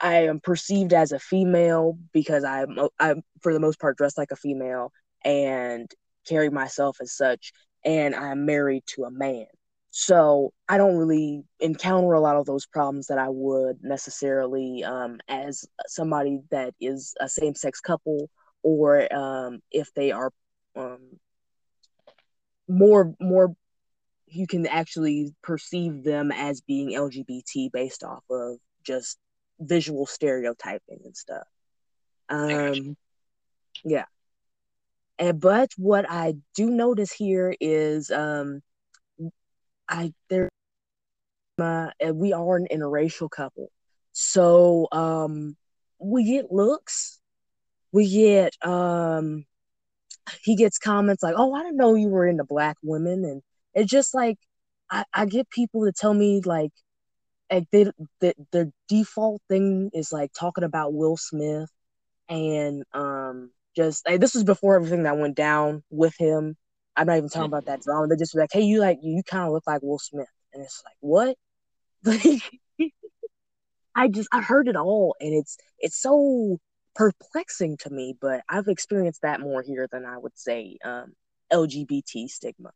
I am perceived as a female because I'm I'm for the most part dressed like a female and carry myself as such, and I'm married to a man. So I don't really encounter a lot of those problems that I would necessarily um, as somebody that is a same sex couple or um, if they are um, more more you can actually perceive them as being LGBT based off of just visual stereotyping and stuff. Um, yeah. And but what I do notice here is um I there uh, we are an interracial couple. So um we get looks. We get um he gets comments like, "Oh, I didn't know you were into black women," and it's just like I, I get people to tell me like, like they, the the default thing is like talking about Will Smith, and um just like, this was before everything that went down with him. I'm not even talking about that drama. They just be like, "Hey, you like you kind of look like Will Smith," and it's like, what? I just I heard it all, and it's it's so perplexing to me. But I've experienced that more here than I would say um, LGBT stigma.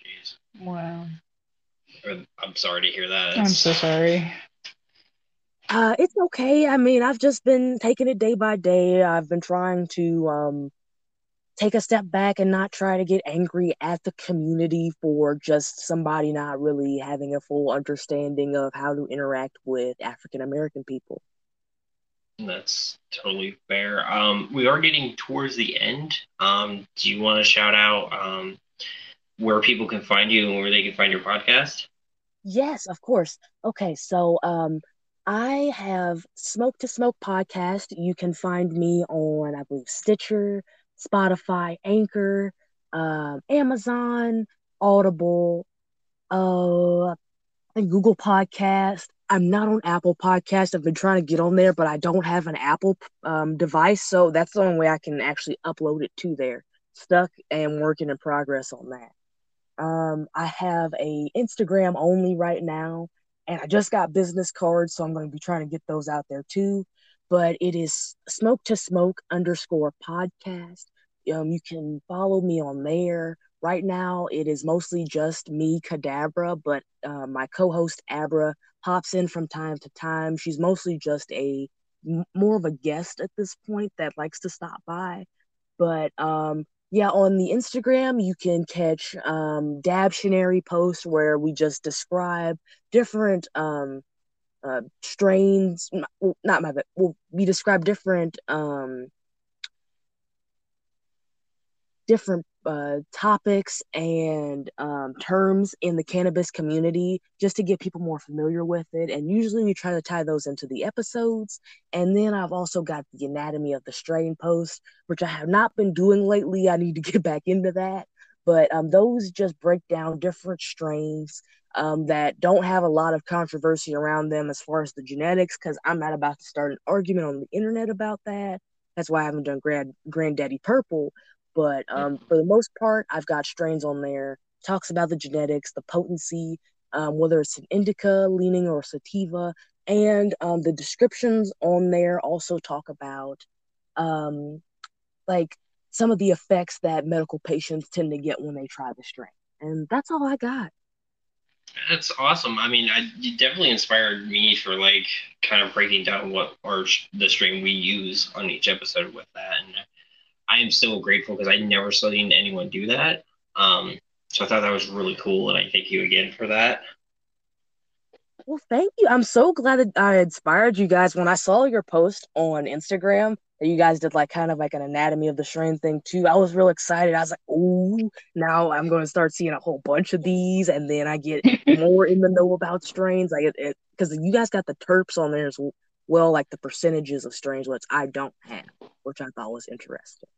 Jeez. Wow. I'm sorry to hear that. I'm so sorry. Uh, it's okay. I mean, I've just been taking it day by day. I've been trying to um, take a step back and not try to get angry at the community for just somebody not really having a full understanding of how to interact with African American people. That's totally fair. Um, we are getting towards the end. Um, do you want to shout out um, where people can find you and where they can find your podcast? Yes, of course. Okay, so um I have Smoke to Smoke podcast. You can find me on I believe Stitcher, Spotify, Anchor, um, Amazon, Audible, uh and Google Podcast. I'm not on Apple Podcast. I've been trying to get on there, but I don't have an Apple um, device, so that's the only way I can actually upload it to there. Stuck and working in progress on that. Um, I have a Instagram only right now, and I just got business cards, so I'm going to be trying to get those out there too. But it is smoke to smoke underscore podcast. Um, you can follow me on there. Right now, it is mostly just me, Cadabra, but uh, my co-host Abra pops in from time to time. She's mostly just a more of a guest at this point that likes to stop by. But um, yeah, on the Instagram, you can catch um, Dabtionary posts where we just describe different um, uh, strains. Not my, well, we describe different um, different uh, topics and um, terms in the cannabis community just to get people more familiar with it. And usually we try to tie those into the episodes. And then I've also got the anatomy of the strain post, which I have not been doing lately. I need to get back into that. But um, those just break down different strains um, that don't have a lot of controversy around them as far as the genetics, because I'm not about to start an argument on the internet about that. That's why I haven't done Grand Granddaddy Purple. But um, for the most part, I've got strains on there. Talks about the genetics, the potency, um, whether it's an indica leaning or sativa, and um, the descriptions on there also talk about um, like some of the effects that medical patients tend to get when they try the strain. And that's all I got. That's awesome. I mean, I, you definitely inspired me for like kind of breaking down what our the strain we use on each episode with that, and I am so grateful because I never seen anyone do that. Um, so I thought that was really cool, and I thank you again for that. Well, thank you. I'm so glad that I inspired you guys when I saw your post on Instagram that you guys did like kind of like an anatomy of the strain thing too. I was real excited. I was like, oh, now I'm going to start seeing a whole bunch of these, and then I get more in the know about strains. Like it because you guys got the terps on there as well, like the percentages of strains, which I don't have, which I thought was interesting.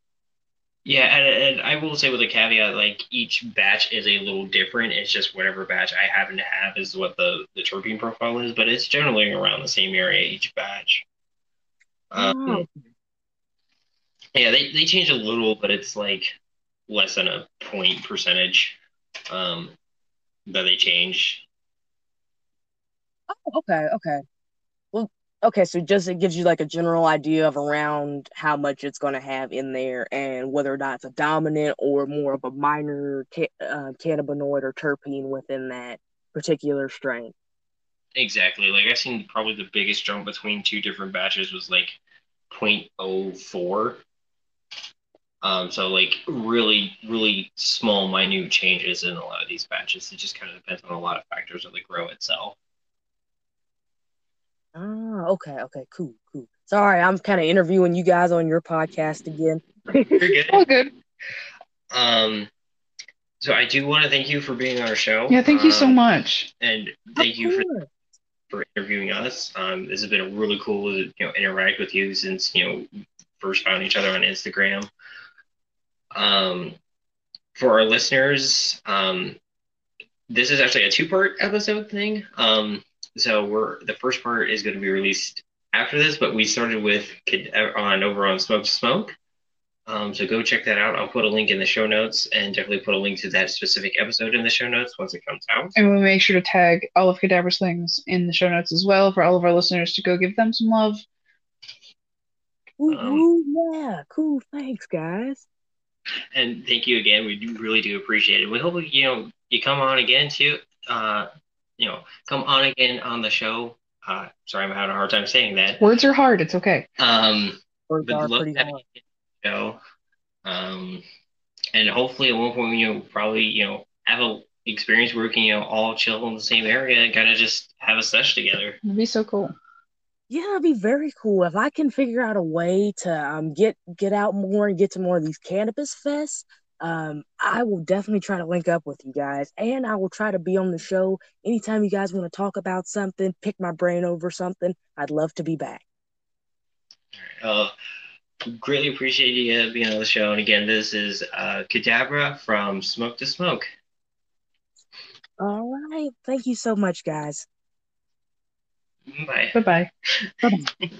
Yeah, and, and I will say with a caveat, like each batch is a little different. It's just whatever batch I happen to have is what the the terpene profile is, but it's generally around the same area each batch. Um, oh. Yeah, they, they change a little, but it's like less than a point percentage um, that they change. Oh, okay, okay. Okay, so just it gives you like a general idea of around how much it's going to have in there and whether or not it's a dominant or more of a minor ca- uh, cannabinoid or terpene within that particular strain. Exactly. Like I've seen probably the biggest jump between two different batches was like 0.04. Um, so like really, really small, minute changes in a lot of these batches. It just kind of depends on a lot of factors of the grow itself. Okay, okay, cool, cool. Sorry, I'm kind of interviewing you guys on your podcast again. You're good. All good. Um, so I do want to thank you for being on our show. Yeah, thank you so um, much. And thank you for for interviewing us. Um, this has been really cool to you know interact with you since you know first found each other on Instagram. Um, for our listeners, um, this is actually a two part episode thing. Um, so we're the first part is going to be released after this, but we started with on over on Smoke to Smoke. Um, so go check that out. I'll put a link in the show notes and definitely put a link to that specific episode in the show notes once it comes out. And we'll make sure to tag all of Cadabra's things in the show notes as well for all of our listeners to go give them some love. Ooh, um, ooh yeah, cool. Thanks, guys. And thank you again. We do, really do appreciate it. We hope you know you come on again too. Uh, you know, come on again on the show. Uh, sorry, I'm having a hard time saying that. Words are hard. It's okay. Um, Words are pretty hard. Show. Um, and hopefully at one point, you know, probably, you know, have a experience where we can, you know, all chill in the same area and kind of just have a sesh together. It'd be so cool. Yeah, it'd be very cool if I can figure out a way to um get get out more and get to more of these cannabis fests um, I will definitely try to link up with you guys, and I will try to be on the show anytime you guys want to talk about something, pick my brain over something. I'd love to be back. Uh, greatly appreciate you being on the show. And again, this is uh, Cadabra from Smoke to Smoke. All right. Thank you so much, guys. Bye. Bye bye. Bye bye.